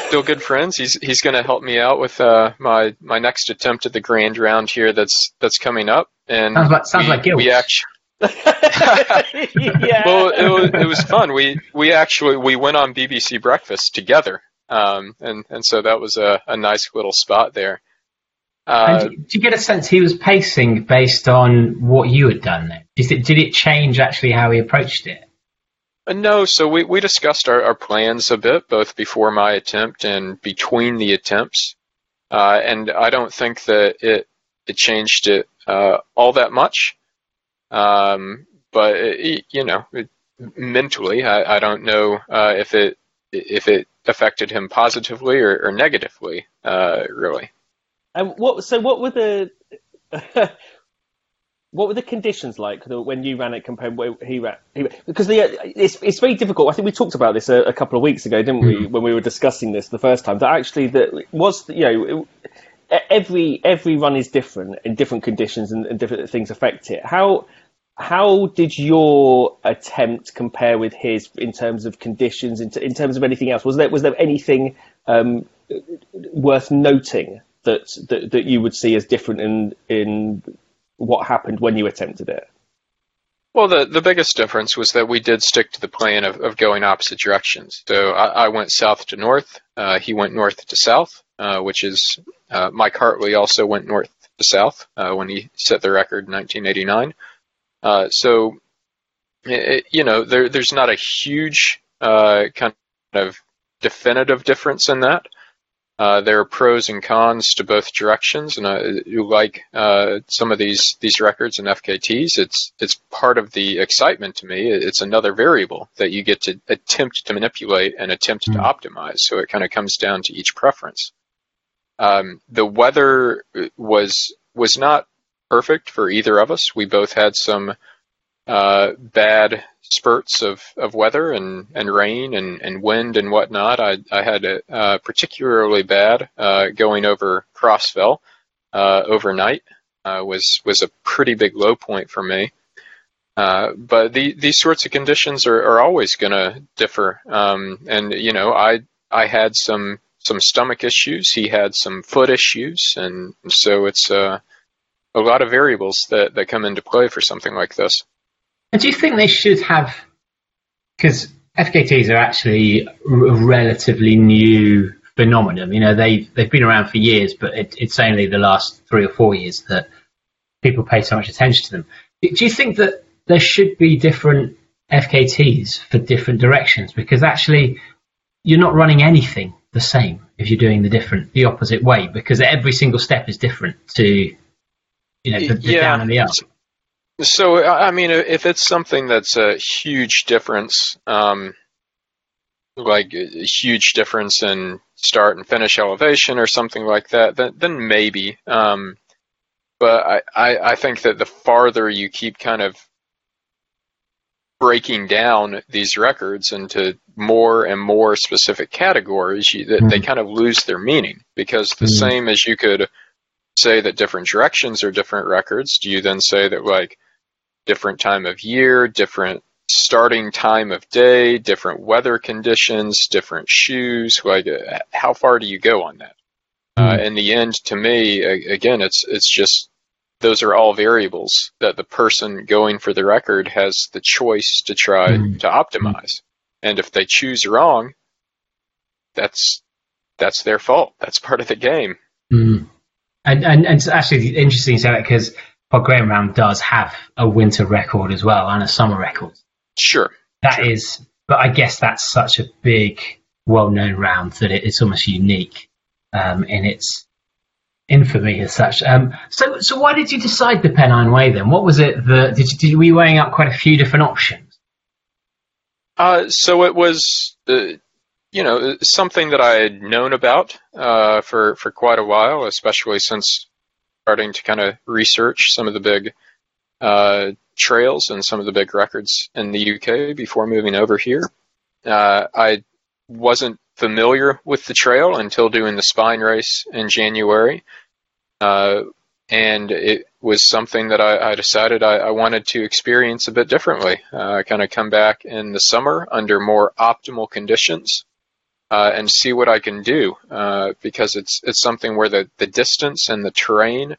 still good friends. He's he's going to help me out with uh, my my next attempt at the grand round here. That's that's coming up. And sounds like sounds we, like guilt. We actually. <laughs> yeah. Well, it was, it was fun. We we actually we went on BBC Breakfast together, um, and and so that was a, a nice little spot there. Uh, and did you get a sense he was pacing based on what you had done? Then? Did it, did it change actually how he approached it? Uh, no, so we, we discussed our, our plans a bit, both before my attempt and between the attempts. Uh, and I don't think that it, it changed it uh, all that much. Um, but, it, you know, it, mentally, I, I don't know uh, if it if it affected him positively or, or negatively, uh, really. And what? So, what were the <laughs> what were the conditions like when you ran it compared where he ran? Because the, it's it's very difficult. I think we talked about this a, a couple of weeks ago, didn't we, mm. when we were discussing this the first time? That actually that was you know every every run is different in different conditions and, and different things affect it. How how did your attempt compare with his in terms of conditions, in, t- in terms of anything else? Was there was there anything um, worth noting that, that that you would see as different in in what happened when you attempted it? Well, the, the biggest difference was that we did stick to the plan of, of going opposite directions. So I, I went south to north. Uh, he went north to south, uh, which is uh, Mike Hartley also went north to south uh, when he set the record in 1989. Uh, so, it, you know, there, there's not a huge uh, kind of definitive difference in that. Uh, there are pros and cons to both directions, and uh, you like uh, some of these these records and FKTs. It's it's part of the excitement to me. It's another variable that you get to attempt to manipulate and attempt mm-hmm. to hmm. optimize. So it kind of comes down to each preference. Um, the weather was was not perfect for either of us. We both had some uh, bad spurts of, of weather and, and rain and, and wind and whatnot. I, I had it uh, particularly bad uh, going over Cross Fell uh, overnight. Uh, was was a pretty big low point for me. But the, these sorts of conditions are, are always going to differ. Um, and you know, I I had some some stomach issues. He had some foot issues, and so it's a lot of variables that, that come into play for something like this. And do you think they should have? Because FKTs are actually a relatively new phenomenon. You know, they they've been around for years, but it, it's only the last three or four years that people pay so much attention to them. Do you think that there should be different FKTs for different directions? Because actually, you're not running anything the same if you're doing the different, the opposite way, because every single step is different to, you know, the, the yeah. down and the up. So, I mean, if it's something that's a huge difference, um, like a huge difference in start and finish elevation or something like that, then, then maybe. Um, but I, I, I think that the farther you keep kind of breaking down these records into more and more specific categories, you, that they mm-hmm. kind of lose their meaning. Because the mm-hmm. same as you could say that different directions are different records, do you then say that like different time of year, different starting time of day, different weather conditions, different shoes. Like, how far do you go on that? Mm. Uh, hmm. in the end, to me, again, it's it's just those are all variables that the person going for the record has the choice to try mm. to optimize. And if they choose wrong, that's that's their fault. That's part of the game. Mm. And, and and actually interesting to say that because Bob Graham Round does have a winter record as well and a summer record. Sure. that sure. is, but I guess that's such a big, well-known round that it, it's almost unique um, in its infamy as such. Um, so, so why did you decide the Pennine Way then? What was it that did you, did, were you weighing up quite a few different options? Uh, so it was, uh, you know, something that I had known about uh, for for quite a while, especially since starting to kind of research some of the big uh, trails and some of the big records in the UK before moving over here. Uh, I wasn't familiar with the trail until doing the spine race in January. Uh, and it was something that I, I decided I, I, wanted to experience a bit differently. Uh, kind of come back in the summer under more optimal conditions uh, and see what I can do uh, because it's it's something where the, the distance and the terrain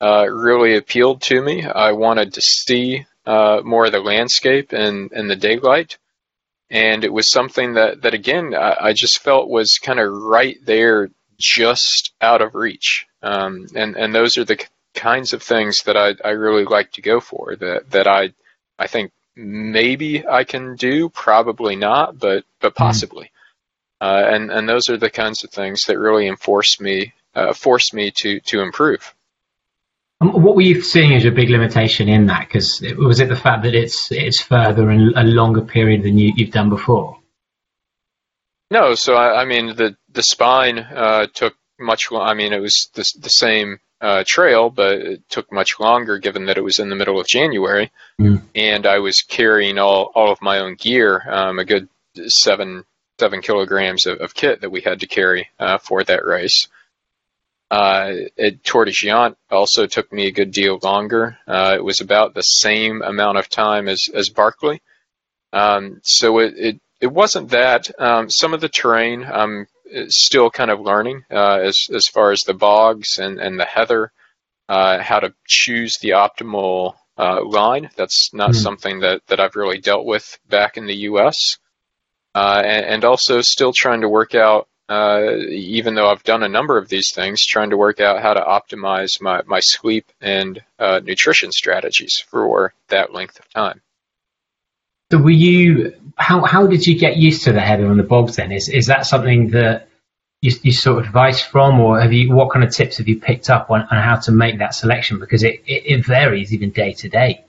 uh, really appealed to me. I wanted to see uh, more of the landscape and, and the daylight. And it was something that, that again, I, I just felt was kind of right there, just out of reach. Um, and, and those are the kinds of things that I, I really like to go for that, that I, I think maybe I can do, probably not, but, but hmm. possibly. Uh, and and those are the kinds of things that really enforce me uh, force me to to improve. what were you seeing as your big limitation in that? Because was it the fact that it's it's further and a longer period than you, you've done before? No, so I, I mean the the spine uh, took much. I mean it was the, the same uh, trail, but it took much longer given that it was in the middle of January, Mm. and I was carrying all all of my own gear, um, a good seven seven kilograms of, of kit that we had to carry uh, for that race. Uh, it, Tor des Géants also took me a good deal longer. Uh, it was about the same amount of time as as Barkley. Um, so it, it it wasn't that. Um, some of the terrain I'm still kind of learning uh, as as far as the bogs and and the heather, uh, how to choose the optimal uh, line. That's not Mhm. something that that I've really dealt with back in the U.S. Uh, and, and also still trying to work out. Uh, even though I've done a number of these things, trying to work out how to optimize my, my sleep and uh, nutrition strategies for that length of time. So were you? How how did you get used to the header and the bogs? Then is is that something that you, you of advice from, or have you? What kind of tips have you picked up on, on how to make that selection? Because it, it, it varies even day to day.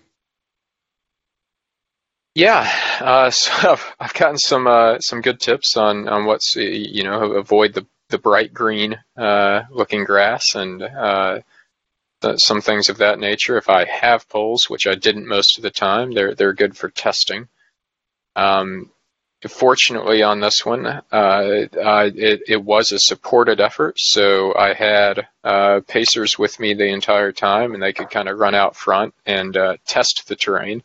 Yeah, uh, <laughs> so I've, gotten some uh, some good tips on on what's you know avoid the the bright green uh, looking grass and uh, some things of that nature. If I have poles, which I didn't most of the time, they're they're good for testing. Um, fortunately, on this one, uh, it it was a supported effort, so I had uh, pacers with me the entire time, and they could kind of run out front and test the terrain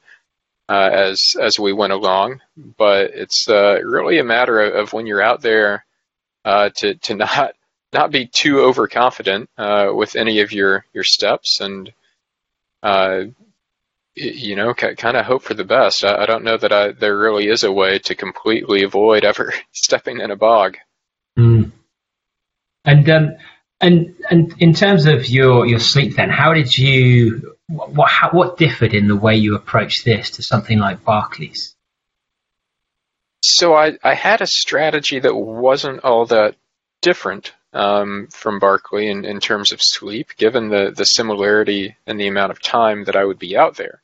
uh, as as we went along. But it's uh, really a matter of, of when you're out there uh, to to <laughs> not not be too overconfident uh, with any of your your steps and uh, you know kind of hope for the best. I, I don't know that I, there really is a way to completely avoid ever <laughs> stepping in a bog. Mm. And um, and and in terms of your your sleep, then how did you what how, what differed in the way you approached this to something like Barkley's? So I, I had a strategy that wasn't all that different um, from Barkley in, in terms of sleep, given the, the similarity and the amount of time that I would be out there.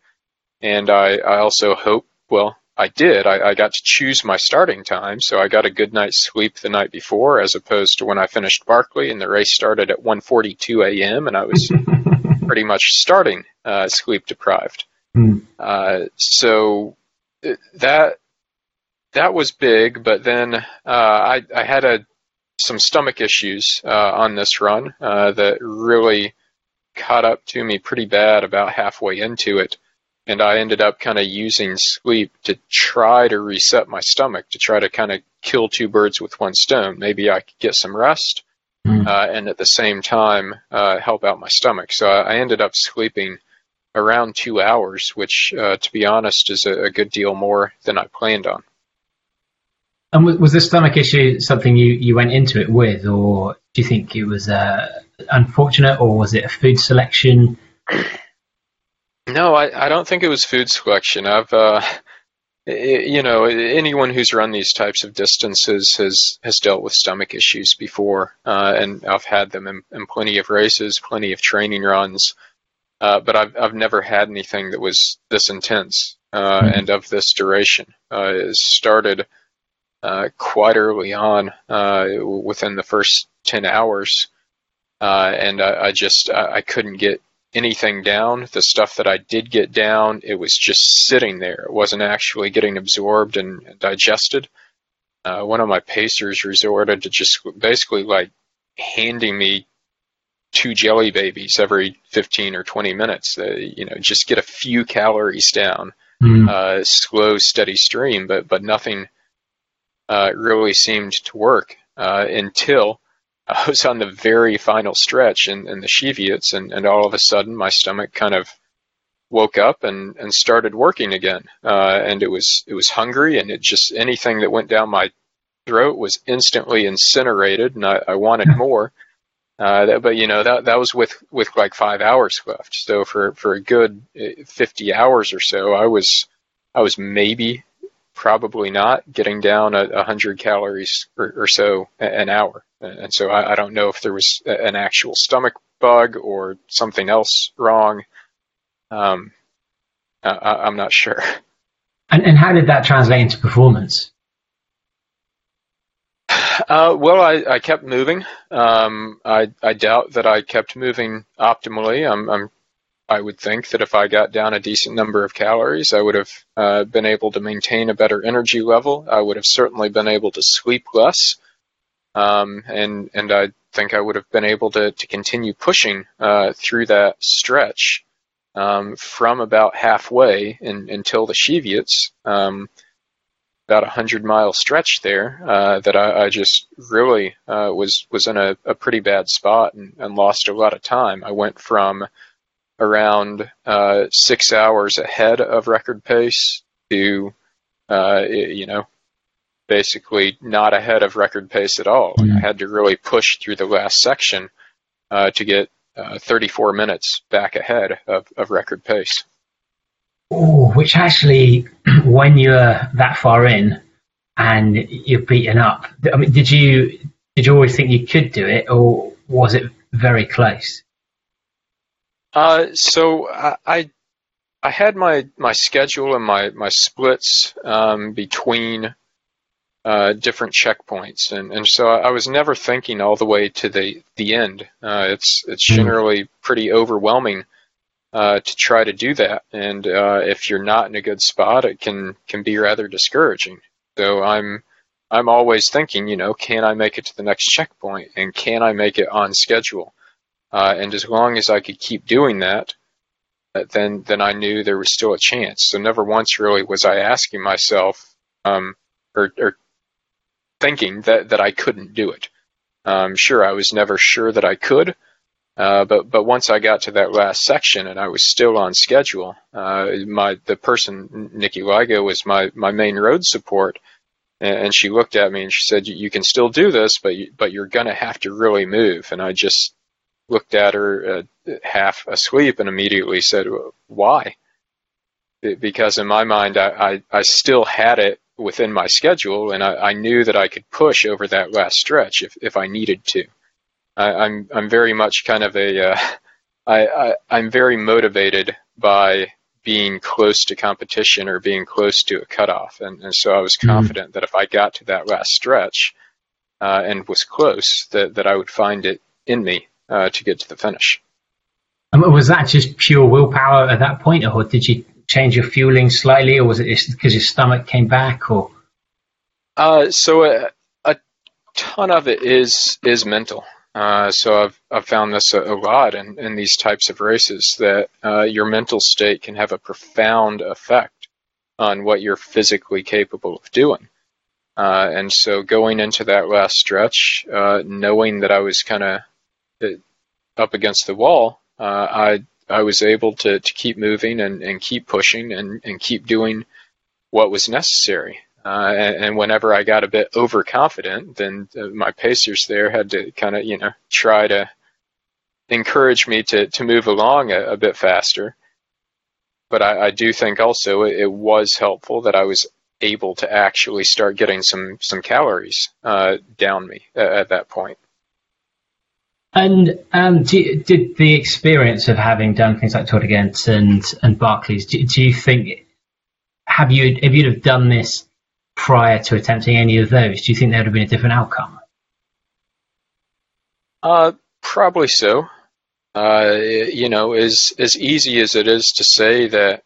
And I, I also hope, well, I did. I, I got to choose my starting time, so I got a good night's sleep the night before, as opposed to when I finished Barkley and the race started at 1:42 a.m. and I was <laughs> pretty much starting uh, sleep deprived. Mm. Uh, so that that was big, but then uh, I, I had a some stomach issues uh, on this run uh, that really caught up to me pretty bad about halfway into it, and I ended up kind of using sleep to try to reset my stomach to try to kind of kill two birds with one stone. Maybe I could get some rest, Mm. uh, and at the same time uh, help out my stomach. So I, ended up sleeping around two hours, which, uh, to be honest, is a, a good deal more than I planned on. And was, was the stomach issue something you, you went into it with, or do you think it was uh, unfortunate, or was it a food selection? No, I, I don't think it was food selection. I've, uh, you know, anyone who's run these types of distances has has dealt with stomach issues before, uh, and I've had them in, in plenty of races, plenty of training runs. Uh, but I've I've never had anything that was this intense uh, Mhm. and of this duration. Uh, it started uh, quite early on, uh, within the first ten hours, uh, and I, I just I, I couldn't get anything down. The stuff that I did get down, it was just sitting there. It wasn't actually getting absorbed and digested. Uh, one of my pacers resorted to just basically like handing me two jelly babies every 15 or 20 minutes. Uh, you know, just get a few calories down, Mm. uh, slow, steady stream, but but nothing uh, really seemed to work uh, until <laughs> I was on the very final stretch in, in the Cheviot, and, and all of a sudden my stomach kind of woke up and, and started working again. Uh, and it was it was hungry, and it just anything that went down my throat was instantly incinerated, and I, I wanted more. Uh, that, but you know that that was with with like five hours left. So for for a good uh, 50 hours or so, I was I was maybe probably not getting down a, a hundred calories or, or so an hour. And so I, I don't know if there was an actual stomach bug or something else wrong. Um, I, I'm not sure. And and how did that translate into performance? Uh, well, I, I kept moving. Um, I, I doubt that I kept moving optimally. I'm, I'm, I would think that if I got down a decent number of calories, I would have uh, been able to maintain a better energy level. I would have certainly been able to sleep less, um, and and I think I would have been able to to continue pushing uh, through that stretch um, from about halfway in, until the Cheviots. Um, about a hundred mile stretch there uh, that I, I, just really uh, was was in a, a, pretty bad spot and, and, lost a lot of time. I went from around uh, six hours ahead of record pace to uh, you know basically not ahead of record pace at all. Mm-hmm. I had to really push through the last section uh, to get uh, 34 minutes back ahead of, of record pace. Ooh, which actually, <clears throat> when you're that far in and you're beaten up, I mean, did you did you always think you could do it, or was it very close? Uh, so I, I, I had my my schedule and my my splits um, between uh, different checkpoints, and and so I was never thinking all the way to the the end. Uh, it's it's hmm. generally pretty overwhelming uh, to try to do that. And uh, if you're not in a good spot, it can can be rather discouraging. So I'm I'm always thinking, you know, can I make it to the next checkpoint, and can I make it on schedule? Uh, and as long as I could keep doing that, uh, then then I knew there was still a chance. So never once really was I asking myself um, or, or thinking that that I couldn't do it. Um, sure, I was never sure that I could, uh, but but once I got to that last section and I was still on schedule, uh, my the person Nikki Ligo was my my main road support, and, she looked at me and she said, "You can still do this, but you, but you're gonna have to really move." And I just looked at her uh, half asleep and immediately said, "Why?" Because in my mind, I, I, I still had it within my schedule, and I, I knew that I could push over that last stretch if if I needed to. I, am I'm, I'm very much kind of a uh, <laughs> I, I I'm very motivated by being close to competition or being close to a cutoff, and, and so I was mm-hmm. confident mm-hmm. that if I got to that last stretch uh, and was close, that that I would find it in me uh, to get to the finish. Um, was that just pure willpower at that point, or did you change your fueling slightly, or was it just because your stomach came back, or? Uh, so a, a ton of it is is mental. Uh, so I've, I've found this a, a lot in, in these types of races that uh, your mental state can have a profound effect on what you're physically capable of doing. Uh, and so going into that last stretch, uh, knowing that I was kind of uh, up against the wall, I I was able to, to keep moving and, and keep pushing and, and keep doing what was necessary. Uh, and, and, whenever I got a bit overconfident, then uh, my pacers there had to kind of, you know, try to encourage me to, to move along a, a bit faster. But I, I do think also it, it, was helpful that I was able to actually start getting some, some calories uh, down me at, at, that point. And um, you, did the experience of having done things like Tour Gent and, and Barkley's, do, do you think, have you, if you'd have done this prior to attempting any of those, do you think there would have been a different outcome? Uh, probably so. Uh, you know, as as easy as it is to say that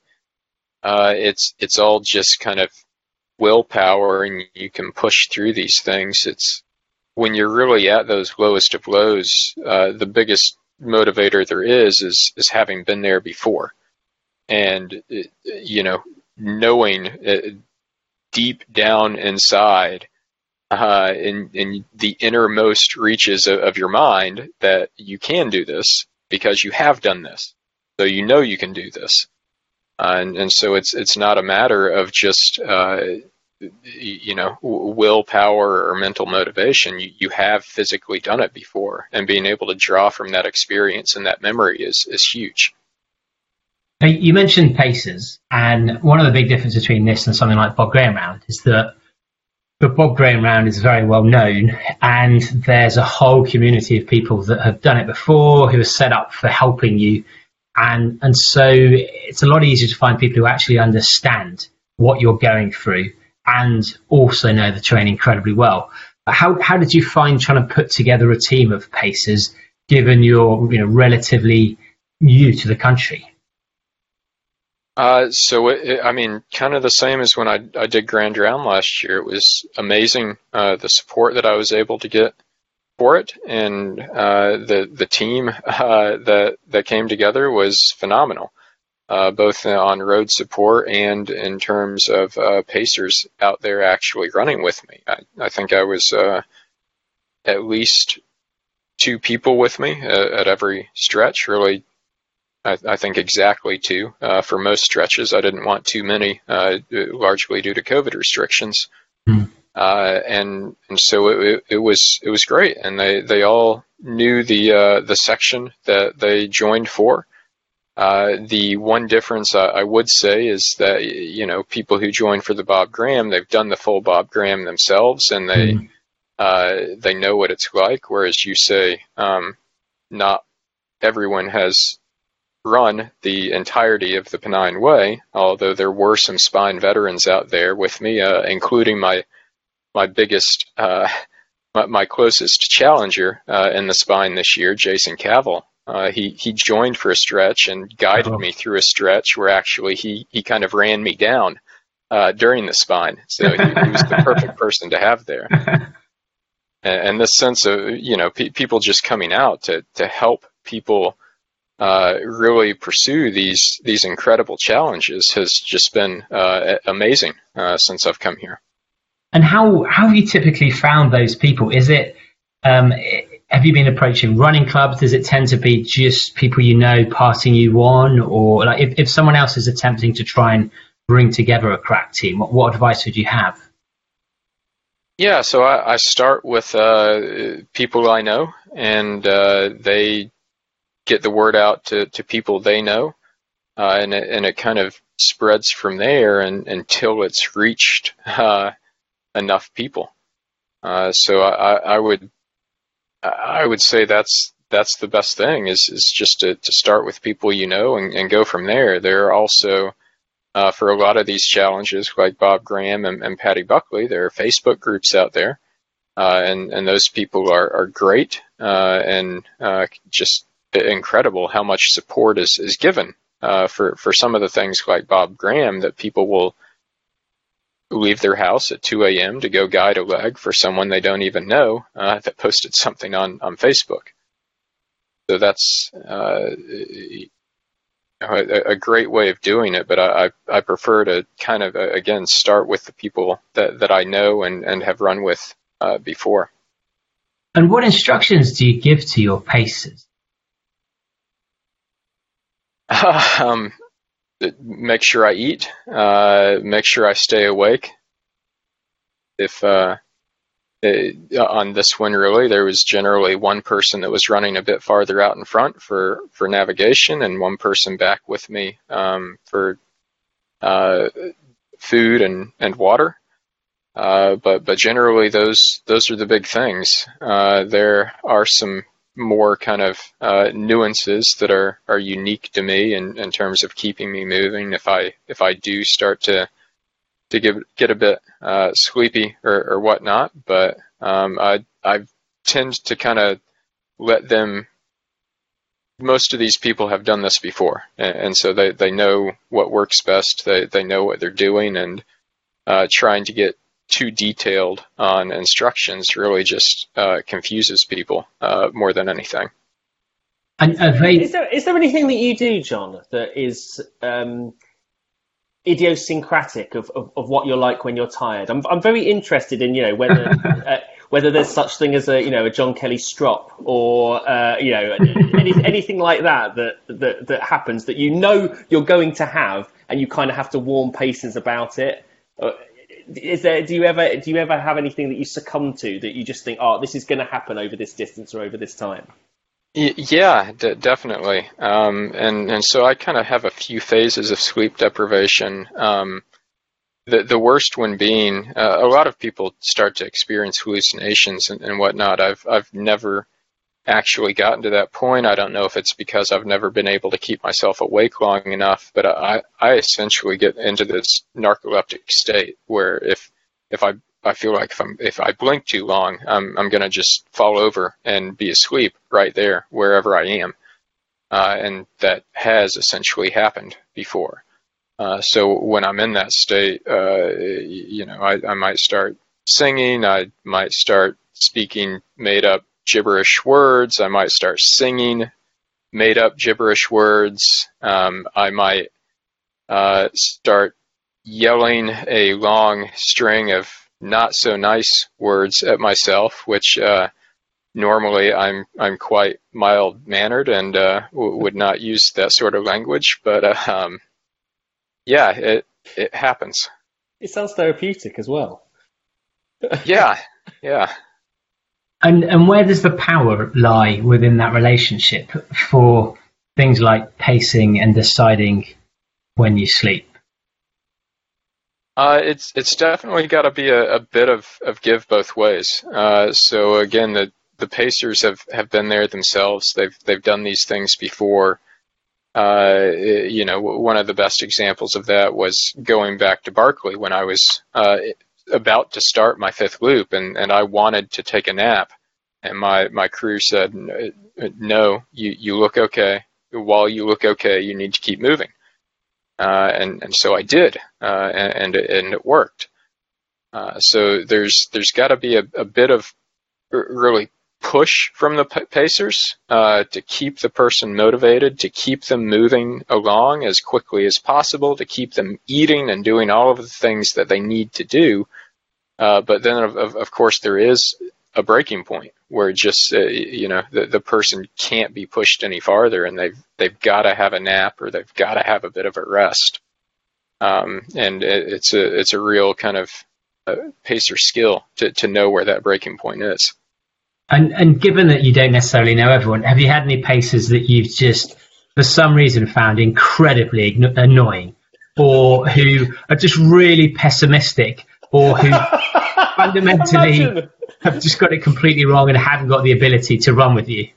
uh, it's it's all just kind of willpower and you can push through these things. It's when you're really at those lowest of lows, uh, the biggest motivator there is is is having been there before, and you know knowing uh, deep down inside, uh, in in the innermost reaches of, of, your mind, that you can do this because you have done this, so you know you can do this, uh, and and so it's it's not a matter of just uh, you know willpower or mental motivation. You you have physically done it before, and being able to draw from that experience and that memory is is huge. You mentioned paces, and one of the big differences between this and something like Bob Graham Round is that the Bob Graham Round is very well known, and there's a whole community of people that have done it before who are set up for helping you, and and so it's a lot easier to find people who actually understand what you're going through and also know the terrain incredibly well. How how did you find trying to put together a team of pacers, given you're you know relatively new to the country? Uh, so it, it, I mean, kind of the same as when I I did Grand Round last year. It was amazing uh, the support that I was able to get for it, and uh, the the team <laughs> uh, that that came together was phenomenal, both on road support and in terms of uh, pacers out there actually running with me. I, I think I was at least two people with me at, at every stretch, really I, I think exactly two uh, for most stretches. I didn't want too many, uh, largely due to COVID restrictions. Mm. Uh, and and so it, it, was it was great, and they, they all knew the uh, the section that they joined for. Uh, the one difference I, I, would say is that you know people who join for the Bob Graham, they've done the full Bob Graham themselves, and they mm. they know what it's like. Whereas you say um, not everyone has run the entirety of the Pennine Way, although there were some spine veterans out there with me, uh, including my my biggest, uh, <laughs> my, my, closest challenger uh, in the spine this year, Jason Cavill. Uh, he he joined for a stretch and guided oh. me through a stretch where actually he he kind of ran me down uh, during the spine, so he, he was the perfect <laughs> person to have there. And, and this sense of you know pe- people just coming out to to help people uh, really pursue these these incredible challenges has just been uh, amazing uh, since I've come here. And how how have you typically found those people? Is it um, have you been approaching running clubs? Does it tend to be just people you know passing you on, or like if, if someone else is attempting to try and bring together a crack team, what, what advice would you have? Yeah, so I, I start with uh, people I know, and uh, they get the word out to, to people they know, uh, and it, and it kind of spreads from there and, until it's reached uh, enough people. Uh, so I, I would I would say that's that's the best thing is is just to, to start with people you know and, and go from there. There are also uh, for a lot of these challenges, like Bob Graham and, and Paddy Buckley, there are Facebook groups out there, uh, and and those people are are great uh, and uh, just incredible how much support is, is given uh, for, for some of the things like Bob Graham that people will leave their house at 2 a.m. to go guide a leg for someone they don't even know uh, that posted something on, on Facebook. So that's uh, a, a, great way of doing it, but I, I prefer to kind of, uh, again, start with the people that, that I know and, and have run with uh, before. And what instructions do you give to your pacers? <laughs> um, make sure I eat. Uh, make sure I stay awake. If uh, it, on this one, really, there was generally one person that was running a bit farther out in front for for navigation, and one person back with me um, for uh, food and and water. Uh, but but generally, those those are the big things. Uh, there are some more kind of uh, nuances that are, are unique to me in, in terms of keeping me moving. If I if I do start to to get get a bit uh, sleepy or, or whatnot, but um, I I tend to kind of let them. Most of these people have done this before, and, and so they, they know what works best. They they know what they're doing, and uh, trying to get too detailed on instructions really just uh, confuses people uh, more than anything. And they... is, there, is there anything that you do, John, that is um, idiosyncratic of, of, of, what you're like when you're tired? I'm, I'm very interested in you know whether <laughs> uh, whether there's such thing as a you know a John Kelly strop or uh, you know any, anything like that, that that that happens that you know you're going to have and you kind of have to warn pacers about it uh, is there do you ever do you ever have anything that you succumb to that you just think oh this is going to happen over this distance or over this time yeah d- definitely. Um, and and so i kind of have a few phases of sleep deprivation. Um, the the worst one being uh, a lot of people start to experience hallucinations and, and whatnot. I've i've never actually gotten to that point. I don't know if it's because I've never been able to keep myself awake long enough, but I, I essentially get into this narcoleptic state where if if I I feel like if I'm if I blink too long, I'm I'm gonna just fall over and be asleep right there wherever I am, uh, and that has essentially happened before. Uh, so when I'm in that state, uh, you know, I, I might start singing. I might start speaking made up gibberish words. I might start singing made up gibberish words. Um, I might uh, start yelling a long string of not so nice words at myself, which uh, normally I'm I'm quite mild mannered and uh, w- would not use that sort of language. But uh, um, yeah, it it happens. It sounds therapeutic as well. yeah, yeah. And and where does the power lie within that relationship for things like pacing and deciding when you sleep? Uh, it's it's definitely got to be a, a, bit of, of give both ways. Uh, so again, the the Pacers have, have been there themselves. They've they've done these things before. Uh, you know, one of the best examples of that was going back to Barkley when I was uh, about to start my fifth loop, and, and I wanted to take a nap, and my, my crew said, "No, you you look okay. While you look okay, you need to keep moving." Uh, and and so I did, uh, and, and it worked. Uh, so there's there's got to be a, a bit of really push from the pacers uh, to keep the person motivated, to keep them moving along as quickly as possible, to keep them eating and doing all of the things that they need to do. Uh, but then, of, of, course, there is a breaking point where just uh, you know the, the person can't be pushed any farther, and they've they've got to have a nap or they've got to have a bit of a rest. Um, and it, it's a it's a real kind of uh, pacer skill to to know where that breaking point is. And and given that you don't necessarily know everyone, have you had any pacers that you've just for some reason found incredibly annoying, or who are just really pessimistic, or who <laughs> fundamentally have just got it completely wrong and haven't got the ability to run with you?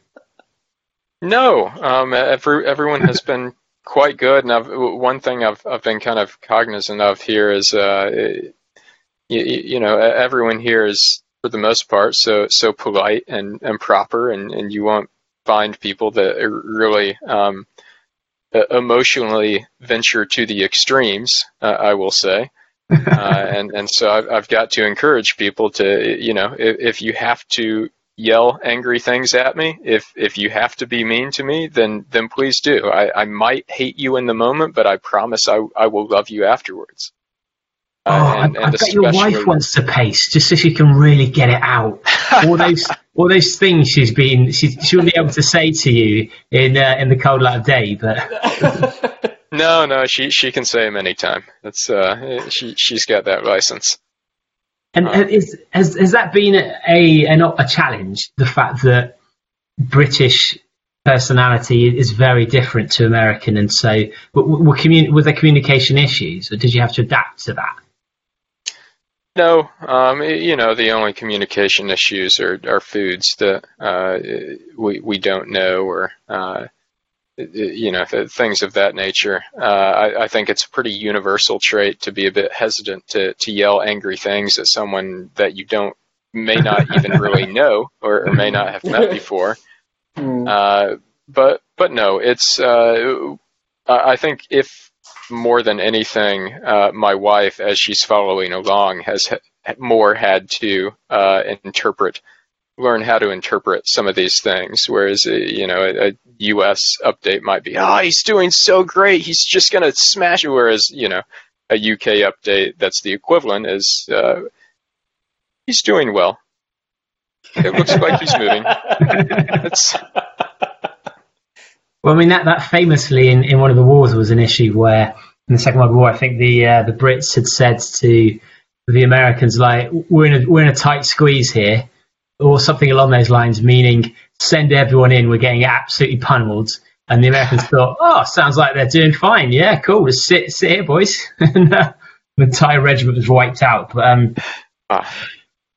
No, um, every, everyone has been <laughs> quite good, and I've, one thing I've I've been kind of cognizant of here is, uh, you, you know, everyone here is for the most part so so polite and, and proper, and, and you won't find people that really um, emotionally venture to the extremes. Uh, I will say. Uh, <laughs> and and so I've, I've got to encourage people to you know if, if you have to yell angry things at me if if you have to be mean to me then then please do I, I might hate you in the moment but I promise I, I will love you afterwards uh, oh, and, I, I bet your wife wants to pace just so she can really get it out. <laughs> all those, all those things she's been, she, she wouldn't be able to say to you in uh, in the cold light of day. But <laughs> No, no, she she can say them anytime. That's uh, she she's got that license. And uh, is, has has that been a, a a challenge? The fact that British personality is very different to American, and so were, were, commun- were there communication issues, or did you have to adapt to that? No, um, you know the only communication issues are, are foods that uh, we we don't know or uh, you know, things of that nature. Uh, I, I, think it's a pretty universal trait to be a bit hesitant to, to yell angry things at someone that you don't may not even really <laughs> know or, or, may not have met before. Hmm. Uh, but but no, it's. Uh, I think if more than anything, uh, my wife, as she's following along, has ha- more had to uh, interpret learn how to interpret some of these things. Whereas, uh, you know, a, a U.S. update might be, oh, he's doing so great, he's just going to smash it. Whereas, you know, a UK update that's the equivalent is, uh, he's doing well. It looks like he's moving. Well, I mean that, that famously in, in one of the wars was an issue where in the Second World War, I think the uh, the Brits had said to the Americans like, "We're in a we're in a tight squeeze here or something along those lines, meaning send everyone in, we're getting absolutely pummeled. And the Americans <laughs> thought, oh, sounds like they're doing fine. Yeah, cool. Just sit, sit here, boys. <laughs> and uh, the entire regiment was wiped out. But, um, ah.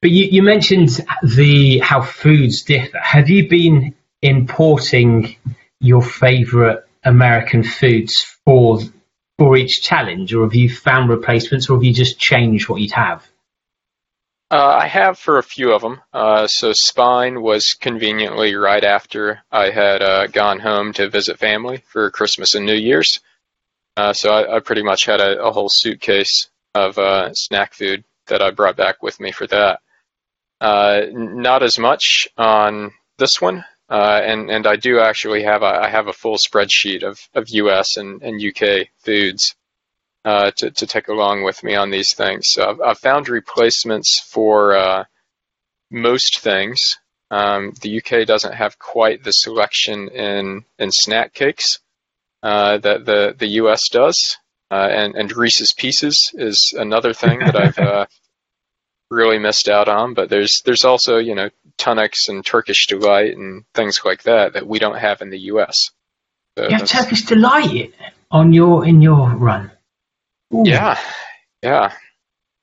but you, you mentioned the how foods differ. Have you been importing your favourite American foods for for each challenge, or have you found replacements, or have you just changed what you'd have? Uh, I have for a few of them. Uh, so Spine was conveniently right after I had uh, gone home to visit family for Christmas and New Year's. Uh, so I, I, pretty much had a, a whole suitcase of uh, snack food that I brought back with me for that. Uh, not as much on this one, and and I do actually have a, I have a full spreadsheet of, of U.S. and, and UK foods uh, to, to take along with me on these things. So I've, I've found replacements for uh, most things. Um, the UK doesn't have quite the selection in, in snack cakes uh, that the, the US does. Uh, and, and Reese's Pieces is another thing that I've uh, <laughs> really missed out on. But there's there's also you know Tunnocks and Turkish Delight and things like that that we don't have in the US. So you have Turkish Delight on your in your run. Yeah, yeah.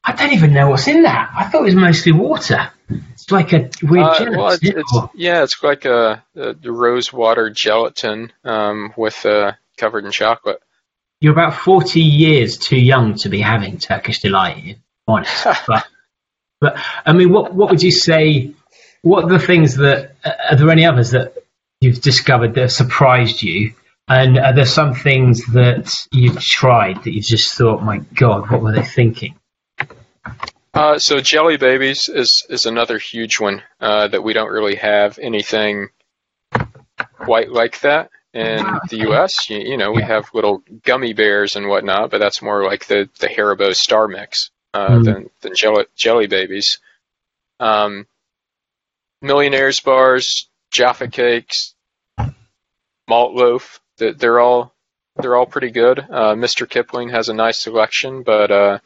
I don't even know what's in that. I thought it was mostly water. It's like a weird uh, gelatin. Well, it's, it's, yeah, it's like a, a rose water gelatin um, with uh, covered in chocolate. You're about 40 years too young to be having Turkish delight, honest. <laughs> but, but I mean, what what would you say? What are the things that uh, are there any others that you've discovered that have surprised you and are there some things that you've tried that you've just thought, my God, what were they thinking? Uh, so Jelly Babies is is another huge one uh, that we don't really have anything quite like that in the U.S. You, you know, we have little gummy bears and whatnot, but that's more like the the Haribo Star Mix uh, mm. than than jelly, jelly Babies. Um, Millionaires bars, Jaffa cakes, malt loaf they're all they're all pretty good. Uh, Mr. Kipling has a nice selection, but uh,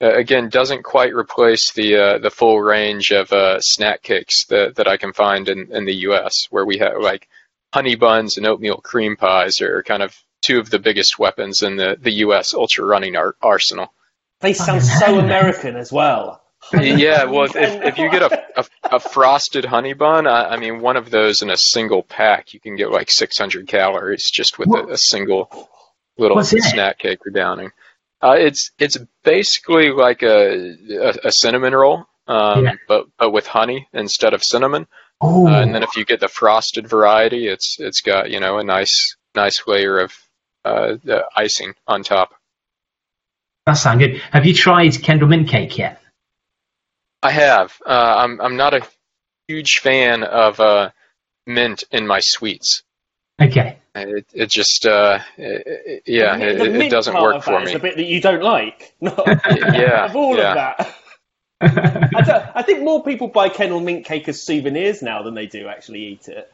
again, doesn't quite replace the uh, the full range of uh, snack cakes that that I can find in, in the U.S. where we have like honey buns and oatmeal cream pies are kind of two of the biggest weapons in the the U.S. ultra running ar- arsenal. They sound so <laughs> American as well yeah, well, <laughs> if, if you get a, a, a frosted honey bun, I, I, mean, one of those in a single pack, you can get like 600 calories just with a, a, single little snack cake you're downing. Uh, it's it's basically like a a, a cinnamon roll, um, yeah. but but with honey instead of cinnamon. Uh, and then if you get the frosted variety, it's it's got you know a nice nice layer of uh, icing on top. That sounds good. Have you tried Kendal mint cake yet? I have. Uh, I'm I'm not a huge fan of uh, mint in my sweets. Okay. It it just uh, it, yeah the, the it, it, doesn't work for me. The bit that you don't like. <laughs> yeah. <laughs> of all yeah. of that. <laughs> I, I, think more people buy Kendal mint cake as souvenirs now than they do actually eat it.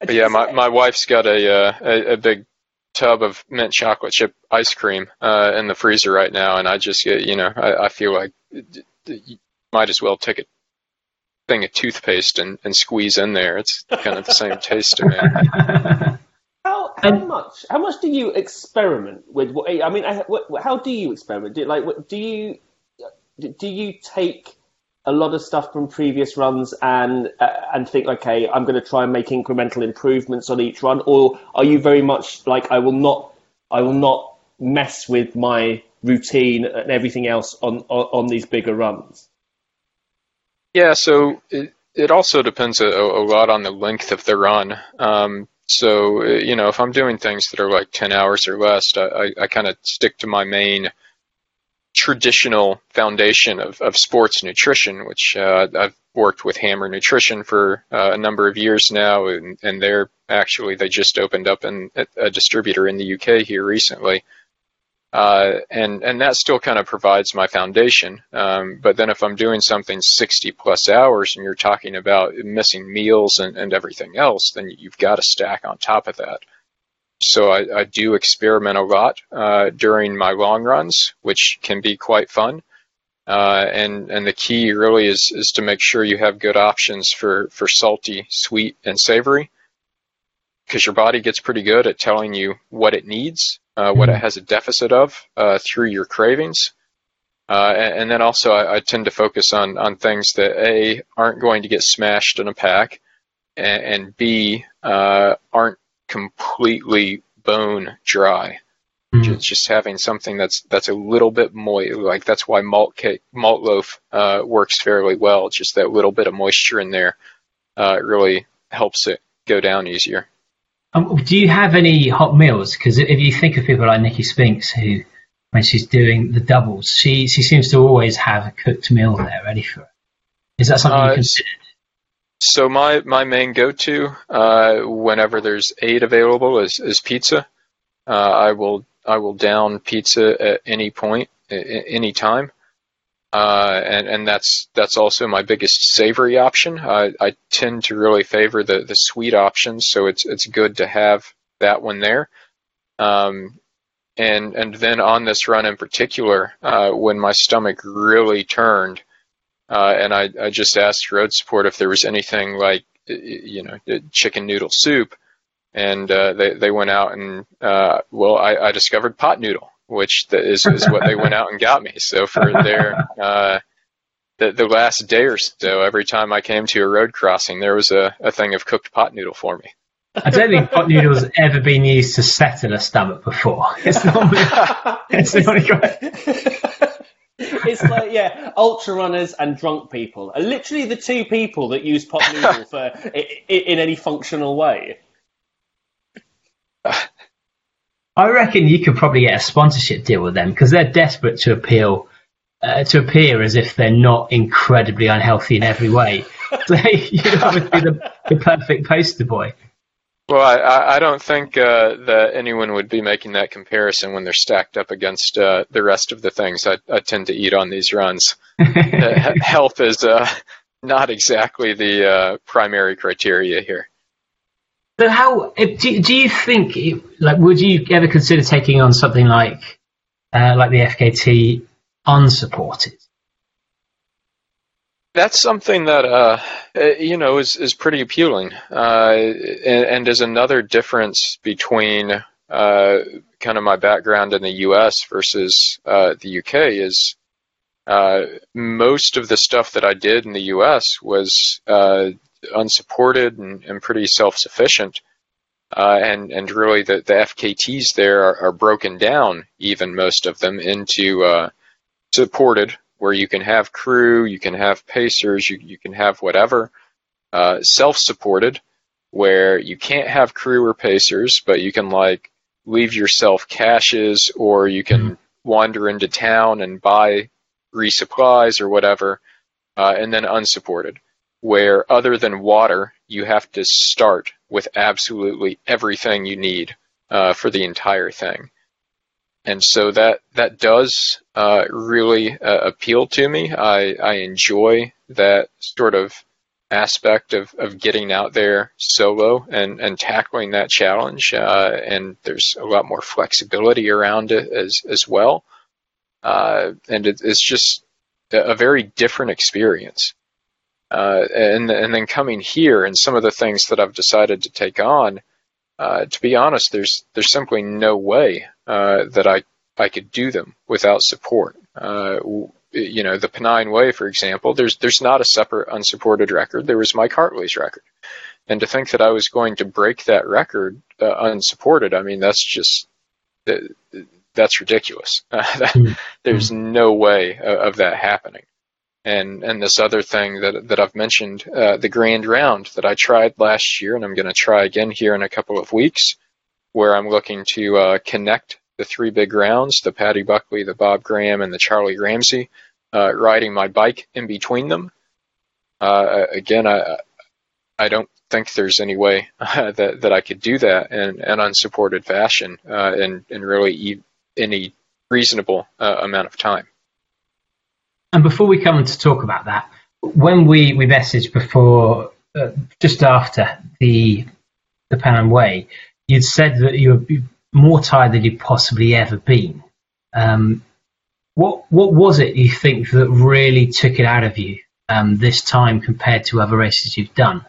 But yeah, my, my wife's got a, uh, a, a big tub of mint chocolate chip ice cream uh, in the freezer right now, and I just get, you know, I, I feel like you might as well take a thing of toothpaste and, and squeeze in there. It's kind of the same <laughs> taste to me. How, how much how much do you experiment with? What, I mean, how do you experiment? Do, like, do you do you take a lot of stuff from previous runs and uh, and think, okay, I'm going to try and make incremental improvements on each run, or are you very much like I will not, I will not mess with my routine and everything else on on, on these bigger runs? Yeah, so it it also depends a, a lot on the length of the run. Um, so you know, if I'm doing things that are like ten hours or less, I, I, I kind of stick to my main traditional foundation of, of sports nutrition, which uh, I've worked with Hammer Nutrition for uh, a number of years now, and, and they're actually they just opened up in, a distributor in the UK here recently. Uh, and and that still kind of provides my foundation. Um, but then if I'm doing something 60 plus hours and you're talking about missing meals and, and everything else, then you've got to stack on top of that. So I, I do experiment a lot uh, during my long runs, which can be quite fun. Uh, and and the key really is is to make sure you have good options for for salty, sweet, and savory, because your body gets pretty good at telling you what it needs, uh, what it mm-hmm. has a deficit of uh, through your cravings. Uh, and, and, then also I, I, tend to focus on on things that a aren't going to get smashed in a pack, and, and b uh, aren't completely bone dry. Mm. Just, just having something that's that's a little bit moist, like that's why malt cake, malt loaf uh, works fairly well. Just that little bit of moisture in there uh, really helps it go down easier. Um, do you have any hot meals? Because if you think of people like Nicky Spinks, who when she's doing the doubles, she she seems to always have a cooked meal there ready for her. Is that something you uh, consider? So my my main go-to uh, whenever there's aid available is is pizza. Uh, I will I will down pizza at any point, any time, uh, and and that's that's also my biggest savory option. I, I tend to really favor the the sweet options, so it's it's good to have that one there. Um, and and then on this run in particular, uh, when my stomach really turned, uh, and I, I just asked road support if there was anything like, you know, chicken noodle soup. And uh, they, they went out and, uh, well, I, I discovered pot noodle, which is, is what they went out and got me. So for their, uh, the, the last day or so, every time I came to a road crossing, there was a, a thing of cooked pot noodle for me. I don't think pot noodle's ever been used to settle a stomach before. It's normally, <laughs> it's normally <laughs> <laughs> it's like yeah, ultra runners and drunk people are literally the two people that use pot <laughs> noodle for in, in any functional way. I reckon you could probably get a sponsorship deal with them because they're desperate to appeal uh, to appear as if they're not incredibly unhealthy in every way. So you'd obviously be the, the perfect poster boy. Well, I, I don't think uh, that anyone would be making that comparison when they're stacked up against uh, the rest of the things I, I, tend to eat on these runs. <laughs> health is uh, not exactly the uh, primary criteria here. So, how do, do you think? Like, would you ever consider taking on something like uh, like the FKT unsupported? That's something that uh, eh, you know is is pretty appealing, uh, and, and, is another difference between uh, kind of my background in the U.S. versus uh, the U.K. is uh, most of the stuff that I did in the U.S. was uh, unsupported and, and pretty self-sufficient. and and really the, the FKTs there are, are, broken down, even most of them, into supported where you can have crew, you can have pacers, you, you can have whatever. Uh, self-supported, where you can't have crew or pacers, but you can like leave yourself caches or you can mm-hmm. wander into town and buy resupplies or whatever. Uh, and then unsupported, where other than water, you have to start with absolutely everything you need uh, for the entire thing and so that that does uh, really uh, appeal to me. I, I enjoy that sort of aspect of, of getting out there solo and, and tackling that challenge. Uh, and there's a lot more flexibility around it as as well. Uh, and it, it's just a very different experience. Uh, and and then coming here and some of the things that I've decided to take on uh, to be honest, there's there's simply no way uh, that I I could do them without support. Uh, you know, the Pennine Way, for example, there's there's not a separate unsupported record. There was Mike Hartley's record, and to think that I was going to break that record uh, unsupported, I mean, that's just that's ridiculous. <laughs> Hmm. there's no way of that happening and and this other thing that that I've mentioned, uh, the Grand Round that I tried last year, and I'm going to try again here in a couple of weeks, where I'm looking to uh, connect the three big rounds: the Paddy Buckley, the Bob Graham, and the Charlie Ramsay. Uh, riding my bike in between them. Uh, again, I I don't think there's any way <laughs> that that I could do that in an unsupported fashion uh, in in really any reasonable uh, amount of time. And before we come to talk about that, when we, we messaged before, uh, just after the the Pennine Way, you'd said that you were more tired than you'd possibly ever been. Um, what what was it you think that really took it out of you um, this time compared to other races you've done?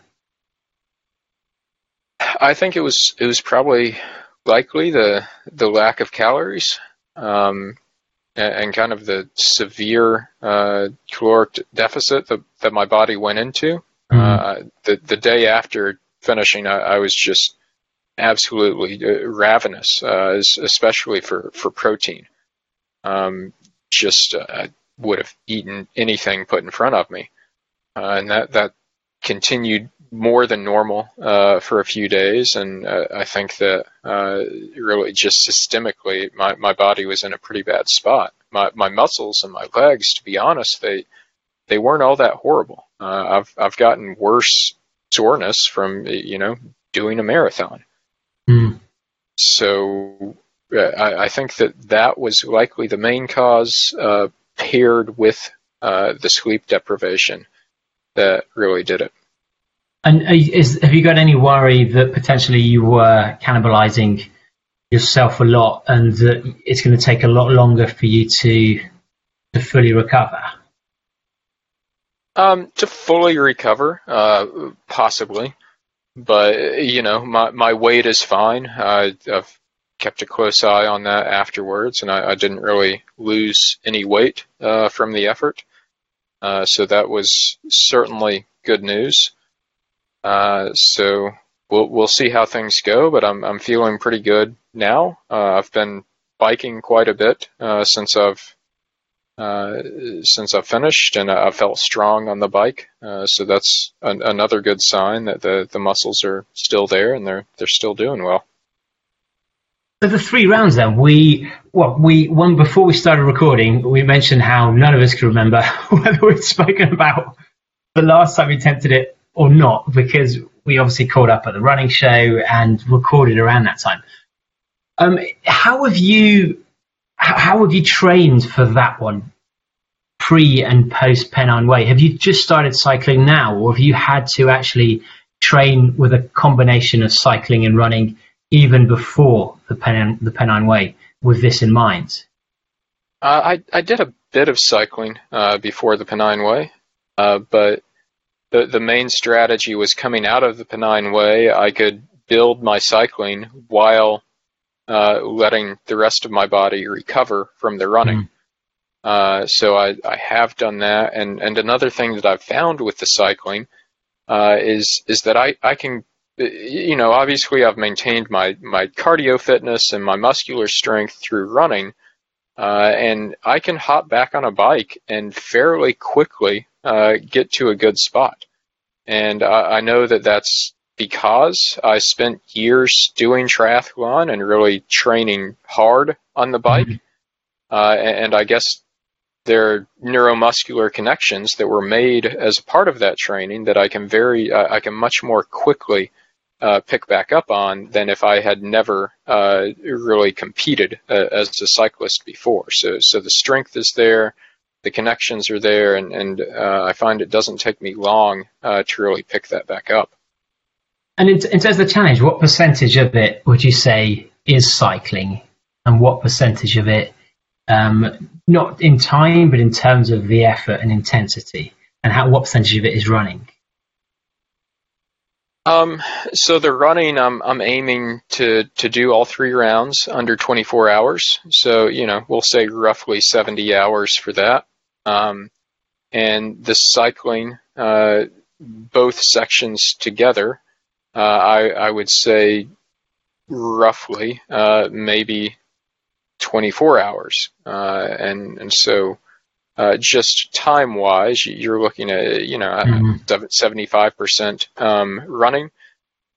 I think it was it was probably likely the the lack of calories. Um, and kind of the severe uh, caloric deficit that, that my body went into. Mm-hmm. Uh, the the day after finishing, I, I, was just absolutely uh, ravenous, uh, especially for for protein. Um, just uh, would have eaten anything put in front of me, and that that continued more than normal uh, for a few days, and uh, I think that uh, really just systemically, my my body was in a pretty bad spot. My my muscles and my legs, to be honest, they they weren't all that horrible. I've I've gotten worse soreness from you know doing a marathon. Mm. So uh, I, I, think that that was likely the main cause, uh, paired with the sleep deprivation, that really did it. And is, have you got any worry that potentially you were cannibalizing yourself a lot, and that it's going to take a lot longer for you to to fully recover? Um, to fully recover, uh, possibly, but you know, my my weight is fine. I, have kept a close eye on that afterwards, and I, I didn't really lose any weight uh, from the effort. Uh, so that was certainly good news. Uh, so we'll we'll see how things go, but I'm I'm feeling pretty good now. Uh, I've been biking quite a bit uh, since I've uh, since I've finished, and I felt strong on the bike. Uh, so that's an, another good sign that the the muscles are still there and they're they're still doing well. So the three rounds then, we well we one before we started recording, we mentioned how none of us could remember <laughs> whether we'd spoken about the last time we attempted it or not, because we obviously caught up at the running show and recorded around that time. Um, how have you how have you trained for that one, pre and post Pennine Way? Have you just started cycling now, or have you had to actually train with a combination of cycling and running even before the Pennine, the Pennine Way with this in mind? Uh, I I did a bit of cycling uh, before the Pennine Way, uh, but the the main strategy was coming out of the Pennine Way. I could build my cycling while uh, letting the rest of my body recover from the running. Mm. Uh, so I, I have done that, and, and another thing that I've found with the cycling uh, is is that I, I can you know obviously I've maintained my my cardio fitness and my muscular strength through running, uh, and I can hop back on a bike and fairly quickly uh, get to a good spot. And I, I know that that's because I spent years doing triathlon and really training hard on the bike. Mm-hmm. Uh, and, and, I guess there neuromuscular connections that were made as a part of that training that I can very, uh, I can much more quickly uh, pick back up on than if I had never uh, really competed uh, as a cyclist before. So, so the strength is there the connections are there, and, and uh, I find it doesn't take me long uh, to really pick that back up. And in, in terms of the challenge, what percentage of it would you say is cycling, and what percentage of it, um, not in time, but in terms of the effort and intensity, and how what percentage of it is running? Um, so the running, I'm I'm aiming to to do all three rounds under 24 hours. So you know, we'll say roughly 70 hours for that. Um, and the cycling, uh, both sections together, uh, I, I, would say roughly uh, maybe 24 hours. Uh, and, and so uh, just time wise, you're looking at, you know, mm-hmm. 75% um, running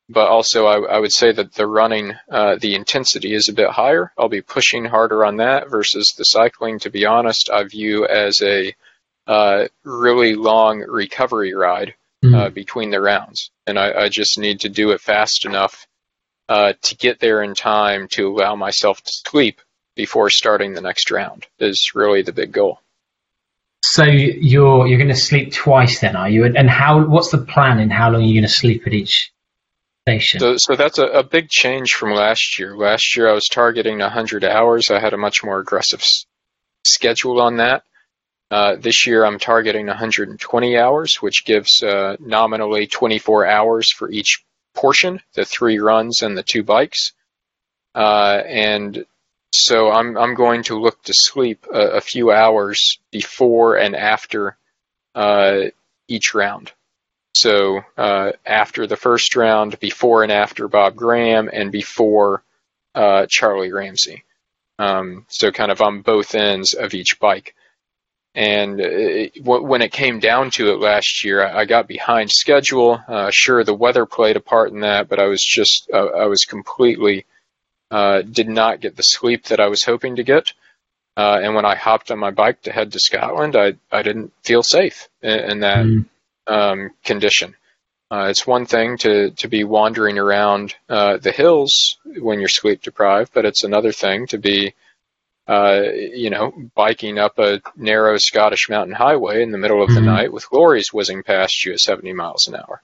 but also I, I, would say that the running, uh, the intensity is a bit higher. I'll be pushing harder on that versus the cycling. To be honest, I view as a uh, really long recovery ride mm-hmm. uh, between the rounds, and I, I, just need to do it fast enough uh, to get there in time to allow myself to sleep before starting the next round. Is really the big goal. So you're you're going to sleep twice then, are you? And how? What's the plan? And how long are you going to sleep at each station. So, so that's a, a, big change from last year. Last year I was targeting 100 hours. I had a much more aggressive s- schedule on that. Uh, this year I'm targeting 120 hours, which gives uh, nominally 24 hours for each portion, the three runs and the two bikes. Uh, and so I'm I'm going to look to sleep a, a few hours before and after uh, each round. so uh, after the first round, before and after Bob Graham, and before uh, Charlie Ramsay. Um, so kind of on both ends of each bike. And it, when it came down to it last year, I got behind schedule. Uh, sure, the weather played a part in that, but I was just uh, I was completely uh, did not get the sleep that I was hoping to get. Uh, and when I hopped on my bike to head to Scotland, I I didn't feel safe in, in that mm. um, condition. Uh, it's one thing to, to be wandering around uh, the hills when you're sleep deprived, but it's another thing to be, uh, you know, biking up a narrow Scottish mountain highway in the middle of mm-hmm. the night with lorries whizzing past you at 70 miles an hour.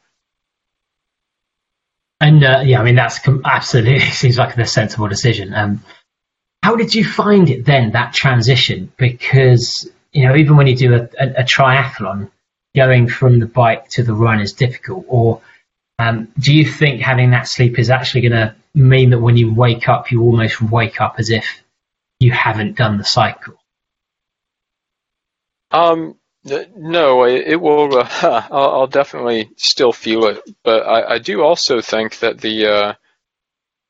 And uh, yeah, I mean that's com- absolutely <laughs> seems like a sensible decision. Um, how did you find it then that transition? Because you know, even when you do a, a, a triathlon, going from the bike to the run is difficult, or um, do you think having that sleep is actually going to mean that when you wake up, you almost wake up as if you haven't done the cycle? Um, no, it will. Uh, <laughs> I'll, I'll, definitely still feel it, but I, I do also think that the uh,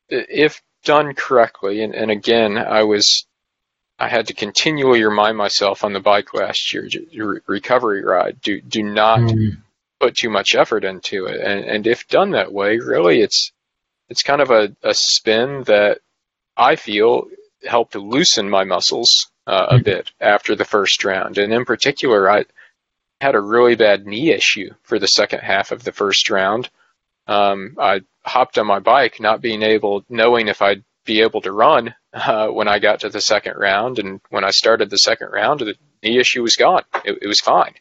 if done correctly, and, and again, I was I had to continually remind myself on the bike last year, recovery ride, do do not mm. put too much effort into it. And and if done that way, really, it's it's kind of a, a spin that I feel helped loosen my muscles uh, a mm. bit after the first round. And in particular, I had a really bad knee issue for the second half of the first round. Um, I hopped on my bike, not being able, knowing if I'd be able to run uh, when I got to the second round. And when I started the second round, the knee issue was gone. It, it was fine.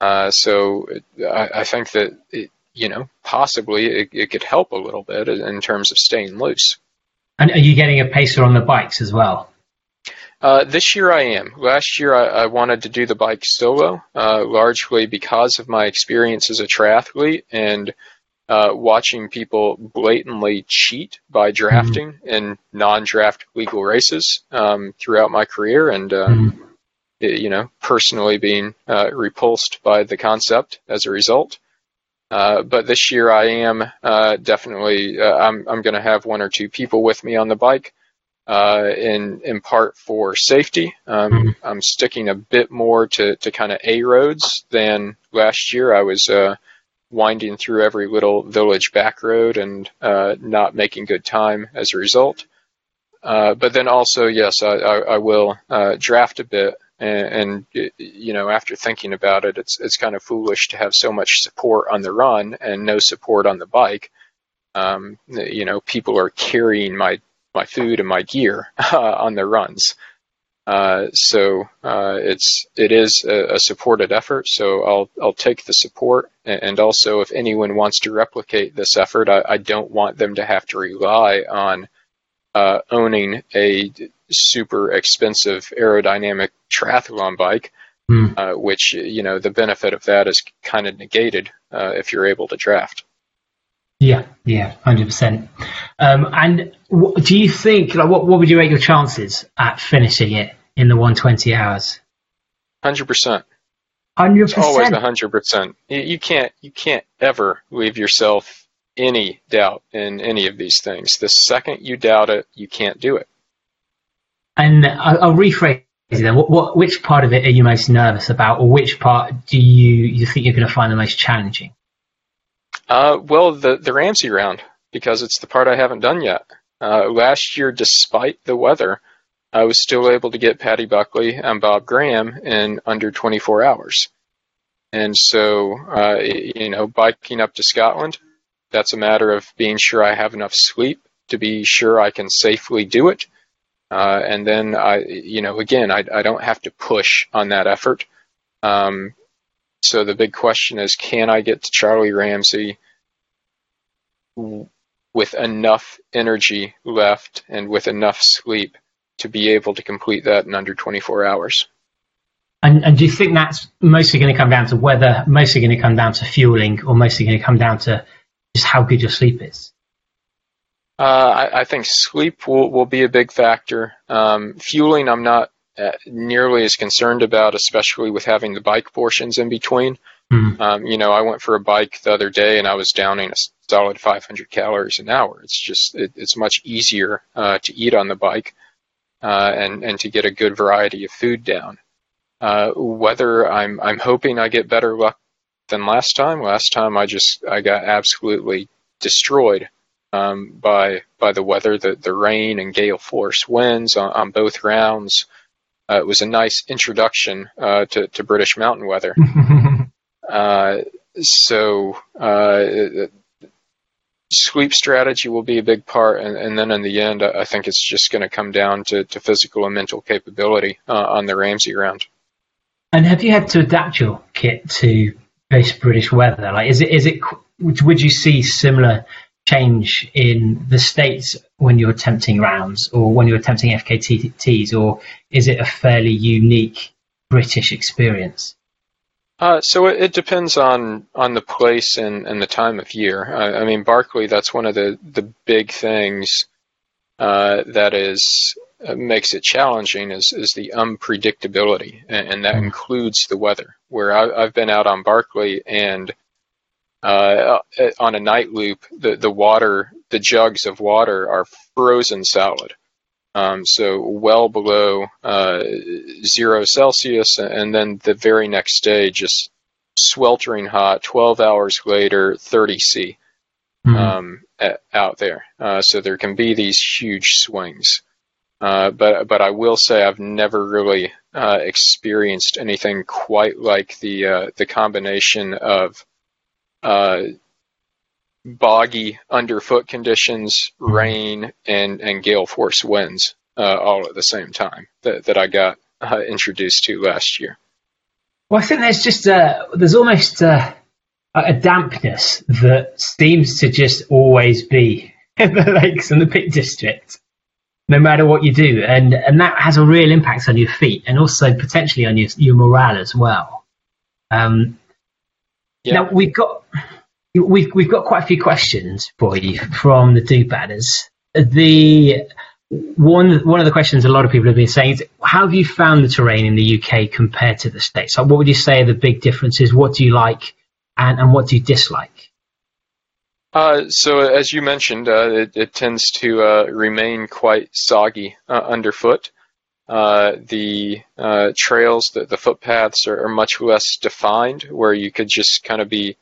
Uh, so I, I, think that it, you know possibly it, it, could help a little bit in terms of staying loose. And are you getting a pacer on the bikes as well? Uh, this year I am. Last year I, I wanted to do the bike solo, uh, largely because of my experience as a triathlete and uh, watching people blatantly cheat by mm-hmm. drafting mm-hmm. in non-draft legal races um, throughout my career, and uh, mm-hmm. you know, personally being uh, repulsed by the concept as a result. Uh, but this year, I am uh, definitely. Uh, I'm I'm going to have one or two people with me on the bike, in in part for safety. Um, mm-hmm. I'm sticking a bit more to to kind of a roads than last year. I was winding through every little village back road and uh, not making good time as a result. Uh, but then also, yes, I, I, I will uh, draft a bit, and, and, you know, after thinking about it, it's it's kind of foolish to have so much support on the run and no support on the bike. Um, you know, people are carrying my my food and my gear <laughs> on their runs. Uh, so uh, it's it is a, a, supported effort. So I'll I'll take the support, and also if anyone wants to replicate this effort, I, I don't want them to have to rely on uh, owning a super expensive aerodynamic triathlon bike, mm. which you know the benefit of that is kind of negated uh, if you're able to draft. Yeah, yeah, hundred um, percent. And do you think, like, what what would you rate your chances at finishing it in the one twenty hours? Hundred percent. Hundred percent. Always hundred percent. You can't you can't ever leave yourself any doubt in any of these things. The second you doubt it, you can't do it. And I'll, I'll rephrase it then. What, what, which part of it are you most nervous about, or which part do you you think you're going to find the most challenging? Uh, well, the the Ramsay round because it's the part I haven't done yet. Uh, last year, despite the weather, I was still able to get Paddy Buckley and Bob Graham in under 24 hours. And so, uh, you know, biking up to Scotland, that's a matter of being sure I have enough sleep to be sure I can safely do it. Uh, and then I, you know, again, I, I don't have to push on that effort. Um, so the big question is, can I get to Charlie Ramsay with enough energy left and with enough sleep to be able to complete that in under 24 hours? And, and do you think that's mostly going to come down to weather, mostly going to come down to fueling, or mostly going to come down to just how good your sleep is? Uh, I, I, think sleep will, will be a big factor. Um, fueling, I'm not uh, nearly as concerned about, especially with having the bike portions in between. Mm. Um, you know, I went for a bike the other day and I was downing a solid 500 calories an hour. It's just it, it's much easier uh, to eat on the bike uh, and and to get a good variety of food down. Uh, whether I'm I'm hoping I get better luck than last time. Last time I just I got absolutely destroyed um, by by the weather, the the rain and gale force winds on, on both rounds. Uh, it was a nice introduction uh, to to British mountain weather. <laughs> uh, so sleep strategy will be a big part, and, and then in the end, I think it's just going to come down to, to physical and mental capability uh, on the Ramsay round. And have you had to adapt your kit to this British weather? Like, is it is it would you see similar change in the states when you're attempting rounds or when you're attempting FKTs, or is it a fairly unique British experience? Uh, so it, it, depends on on the place and, and the time of year. I, I mean, Barkley, that's one of the the big things uh, that is uh, makes it challenging is is the unpredictability, and, and that mm. includes the weather. Where I, have been out on Barkley and uh, uh, on a night loop, the the water, the jugs of water are frozen solid. Um, so well below uh, zero Celsius, and then the very next day, just sweltering hot. Twelve hours later, 30 C mm-hmm. um, at, out there. Uh, so there can be these huge swings. Uh, but but I will say I've never really uh, experienced anything quite like the uh, the combination of uh, boggy underfoot conditions, rain, and and gale force winds uh, all at the same time that that I got uh, introduced to last year. Well, I think there's just a, there's almost a, a dampness that seems to just always be <laughs> in the lakes and the Peak District, no matter what you do, and and that has a real impact on your feet and also potentially on your your morale as well. Um, yeah. Now we've got we've we've got quite a few questions for you from the do badders. The one one of the questions a lot of people have been saying is how have you found the terrain in the UK compared to the States? Like, what would you say are the big differences? What do you like and, and what do you dislike? Uh, so as you mentioned, uh, it, it, tends to uh, remain quite soggy uh, underfoot. Uh, the uh, trails, the, the footpaths are, are, much less defined, where you could just kind of be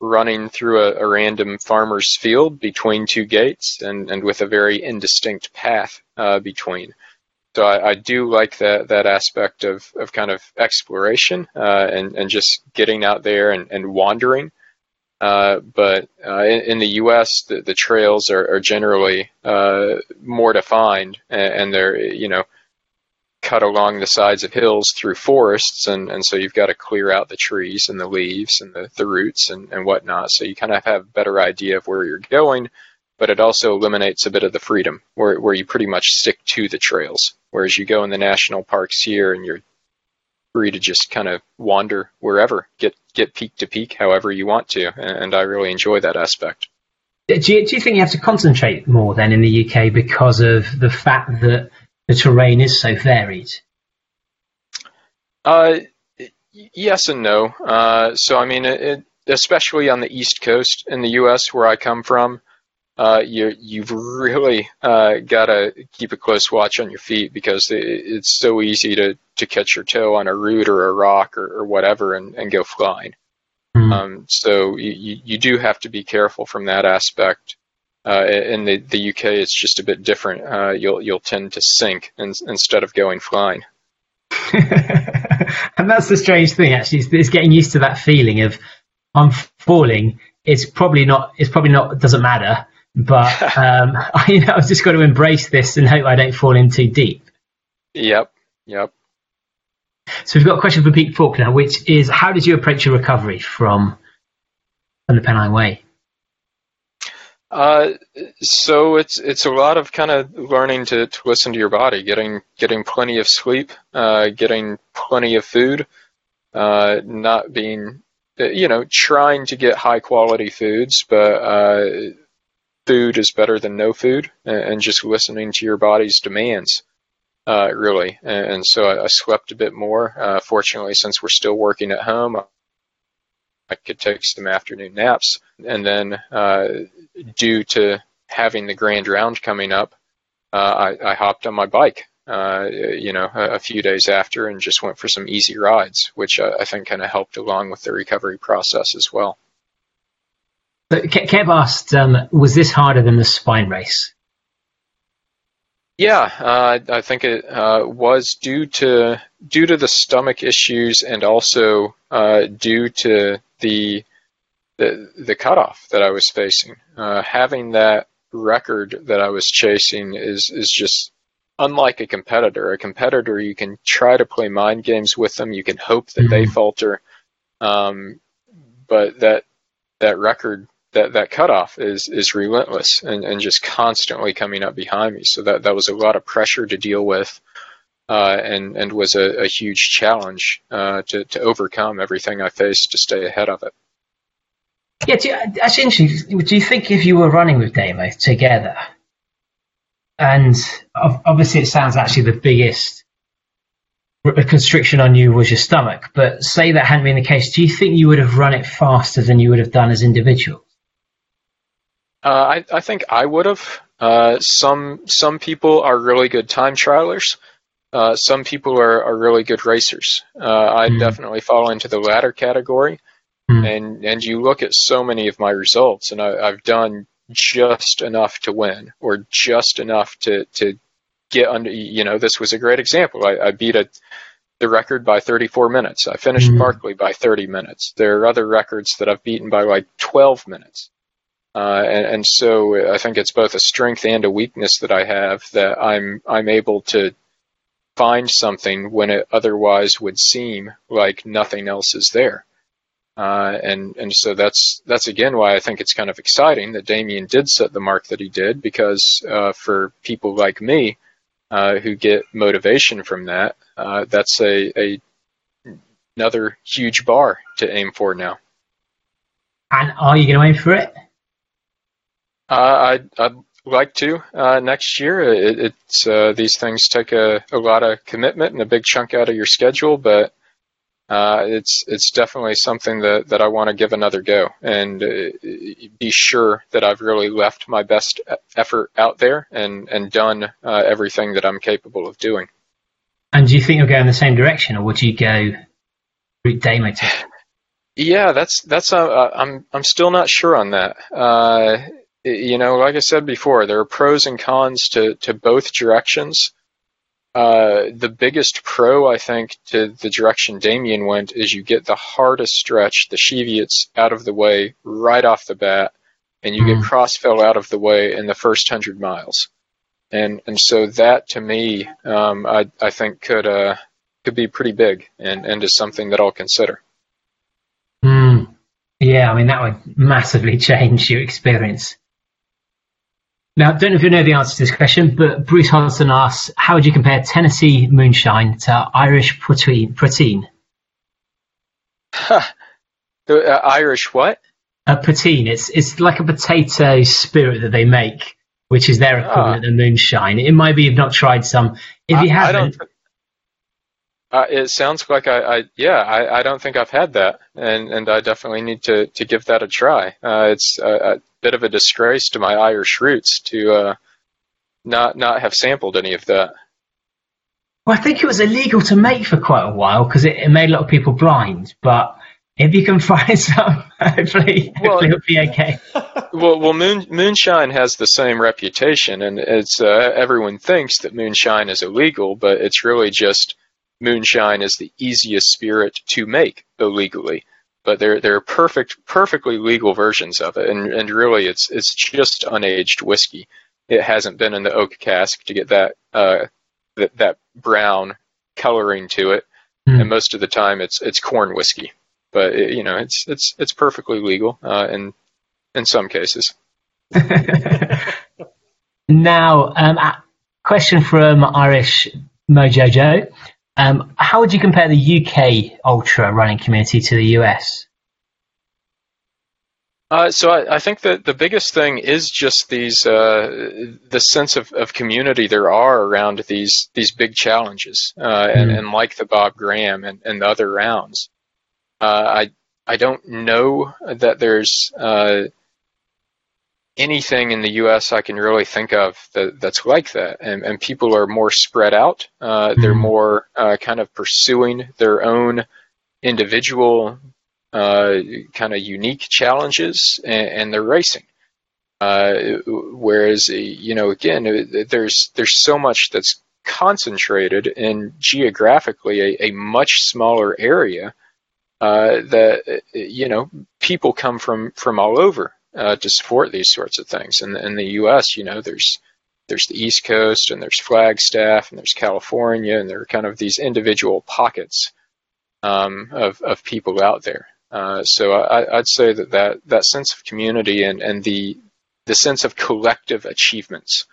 running through a, a, random farmer's field between two gates and, and with a very indistinct path uh, between. So I, I, do like that that aspect of, of kind of exploration uh, and, and just getting out there and, and wandering. Uh, but uh, in, in, the U.S., the, the trails are, are generally uh, more defined, and, and they're you know cut along the sides of hills through forests, and, and so you've got to clear out the trees and the leaves and the, the roots and, and whatnot. So you kind of have a better idea of where you're going, but it also eliminates a bit of the freedom where, where you pretty much stick to the trails. Whereas you go in the national parks here and you're free to just kind of wander wherever, get get peak to peak however you want to, and I really enjoy that aspect. Do you, do you think you have to concentrate more then in the UK because of the fact that the terrain is so varied? Uh, yes and no. Uh, so, I mean, it, especially on the East Coast in the U.S., where I come from, uh, you, you've really uh, got to keep a close watch on your feet because it, it's so easy to, to catch your toe on a root or a rock or, or whatever and, and go flying. Mm-hmm. Um, so you, you do have to be careful from that aspect. Uh, in the, the UK, it's just a bit different. Uh, you'll you'll tend to sink in, instead of going flying. <laughs> and that's the strange thing, actually, is, is getting used to that feeling of I'm falling. It's probably not. It's probably not. Doesn't matter. But <laughs> um, <laughs> I, you know, I've just got to embrace this and hope I don't fall in too deep. Yep. Yep. So we've got a question for Pete Falk now, which is: How did you approach your recovery from from the Pennine Way? Uh, so it's it's a lot of kind of learning to, to listen to your body, getting getting plenty of sleep, uh, getting plenty of food, uh, not being you know trying to get high quality foods, but uh, food is better than no food, and, and just listening to your body's demands. Uh, really, and, and, so I, I, slept a bit more. Uh, fortunately, since we're still working at home, I could take some afternoon naps. And then, uh, due to having the grand round coming up, uh, I, I, hopped on my bike, uh, you know, a, a, few days after and just went for some easy rides, which I think kind of helped along with the recovery process as well. But Kev asked, um, was this harder than the spine race? Yeah, uh, I think it uh, was due to due to the stomach issues and also uh, due to the the the cutoff that I was facing. Uh, having that record that I was chasing is is just unlike a competitor. A competitor, you can try to play mind games with them. You can hope that mm-hmm. they falter, um, but that that record that that cutoff is is relentless and, and just constantly coming up behind me. So that that was a lot of pressure to deal with, uh, and and was a, a huge challenge uh, to to overcome everything I faced to stay ahead of it. Yeah, you, that's interesting. Do you think if you were running with Damo together, and obviously it sounds actually the biggest constriction on you was your stomach, but say that hadn't been the case, do you think you would have run it faster than you would have done as individuals? Uh, I, I, think I would have. Uh, some some people are really good time trialers. Uh, some people are, are really good racers. Uh, I mm. definitely fall into the latter category. Mm. And and you look at so many of my results, and I, I've done just enough to win, or just enough to to get under. You know, this was a great example. I, I beat a the record by 34 minutes. I finished mm. Barkley by 30 minutes. There are other records that I've beaten by like 12 minutes. Uh, and, and, so I think it's both a strength and a weakness that I have that I'm I'm able to find something when it otherwise would seem like nothing else is there. Uh, and and so that's that's again why I think it's kind of exciting that Damian did set the mark that he did because uh, for people like me uh, who get motivation from that, uh, that's a, a another huge bar to aim for now. And are you going to aim for it? Uh, I'd, I'd like to uh, next year. It, it's uh, these things take a, a lot of commitment and a big chunk out of your schedule, but uh, it's it's definitely something that, that I want to give another go and uh, be sure that I've really left my best effort out there and and done uh, everything that I'm capable of doing. And do you think you'll go in the same direction, or would you go route Damo? Yeah, that's that's uh, I'm I'm still not sure on that you know, like I said before, there are pros and cons to, to both directions. Uh, the biggest pro, I think, to the direction Damian went is you get the hardest stretch, the Cheviots, out of the way right off the bat, and you mm-hmm. get Cross Fell out of the way in the first hundred miles. And and so that to me, um, I I think could uh, could be pretty big and, and is something that I'll consider. Mm. Yeah, I mean that would massively <laughs> change your experience. Now, I don't know if you know the answer to this question, but Bruce Hodgson asks, how would you compare Tennessee moonshine to Irish poteen? Huh. The, uh, Irish what? A poteen. It's it's like a potato spirit that they make, which is their equivalent uh, of moonshine. It might be you've not tried some. If you haven't, I uh, it sounds like I, I yeah I, I don't think I've had that, and and I definitely need to to give that a try. Uh, it's uh, uh bit of a disgrace to my Irish roots to uh, not not have sampled any of that. Well, I think it was illegal to make for quite a while because it, it, made a lot of people blind. But if you can <laughs> find some, hopefully, well, hopefully it'll be okay. <laughs> well, well, moon, moonshine has the same reputation, and it's uh, everyone thinks that moonshine is illegal, but it's really just moonshine is the easiest spirit to make illegally but they're they're perfect, perfectly legal versions of it, and and really it's it's just unaged whiskey. It hasn't been in the oak cask to get that uh, that, that brown coloring to it, mm. and most of the time it's it's corn whiskey. But it, you know it's it's it's perfectly legal uh, in in some cases. <laughs> now, um, question from Irish Mojo Joe. Um, how would you compare the UK ultra running community to the US? Uh, so I, I, think that the biggest thing is just these uh, the sense of, of community there are around these these big challenges, uh, mm. and, and, like the Bob Graham and, and the other rounds. Uh, I I don't know that there's uh, anything in the U.S. I can really think of that, that's like that. And, and people are more spread out. Uh, they're Mhm. more uh, kind of pursuing their own individual, uh, kind of unique challenges, and, and they're racing. Uh, whereas, you know, again, uh, there's there's so much that's concentrated in geographically a, a much smaller area uh, that you know people come from from all over uh, to support these sorts of things. And in the U.S., you know, there's there's the East Coast and there's Flagstaff and there's California and there are kind of these individual pockets um, of of people out there. Uh, so I, I'd say that, that that sense of community and, and the the sense of collective achievements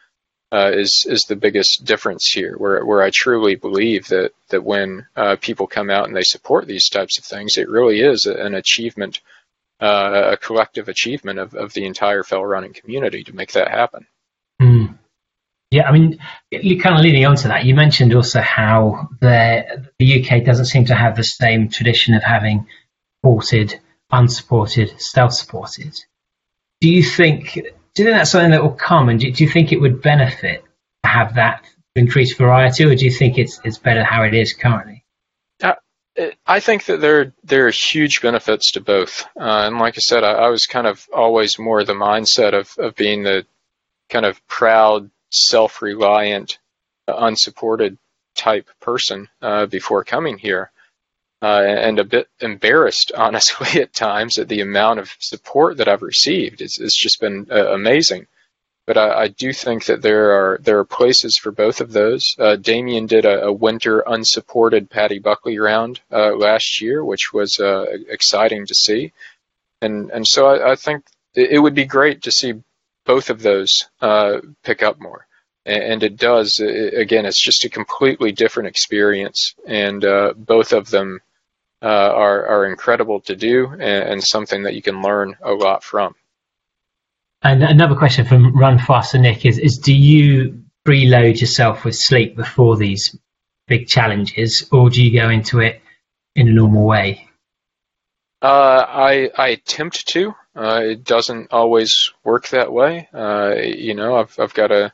uh, is is the biggest difference here. Where where I truly believe that that when uh, people come out and they support these types of things, it really is an achievement, uh, a collective achievement of, of the entire fell running community to make that happen. Mm. Yeah, I mean, kind of leading on to that, you mentioned also how the the UK doesn't seem to have the same tradition of having supported, unsupported, self-supported. Do you think? Do you think that's something that will come, and do, do you think it would benefit to have that increased variety, or do you think it's it's better how it is currently? I think that there there are huge benefits to both, uh, and like I said, I, I was kind of always more the mindset of of being the kind of proud, self-reliant, uh, unsupported type person uh, before coming here, uh, and a bit embarrassed, <laughs> honestly, at times at the amount of support that I've received. It's, it's just been uh, amazing. But I, I, do think that there are there are places for both of those. Uh, Damian did a, a, winter unsupported Paddy Buckley round uh, last year, which was uh, exciting to see, and and so I, I, think it would be great to see both of those uh, pick up more. And it does. Again, it's just a completely different experience, and uh, both of them uh, are are incredible to do, and, and something that you can learn a lot from. And another question from Run Faster Nick is, is do you preload yourself with sleep before these big challenges, or do you go into it in a normal way? Uh, I I attempt to. Uh, it doesn't always work that way. Uh, you know, I've I've got a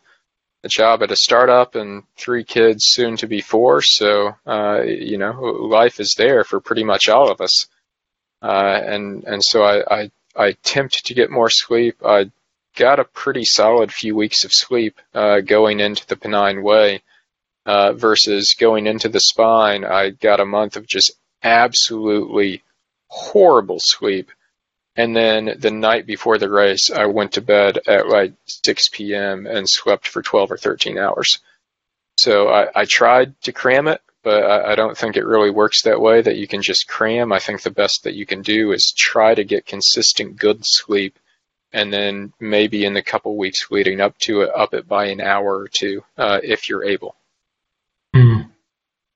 a job at a startup and three kids, soon to be four. So uh, you know, life is there for pretty much all of us. Uh, and and so I, I I attempt to get more sleep. I got a pretty solid few weeks of sleep uh, going into the Pennine Way uh, versus going into the Spine. I got a month of just absolutely horrible sleep. And then the night before the race, I went to bed at like 6 p.m. and slept for 12 or 13 hours. So I, I tried to cram it, but I, I don't think it really works that way that you can just cram. I think the best that you can do is try to get consistent good sleep and then maybe in the couple weeks leading up to it, up it by an hour or two uh, if you're able. Mm.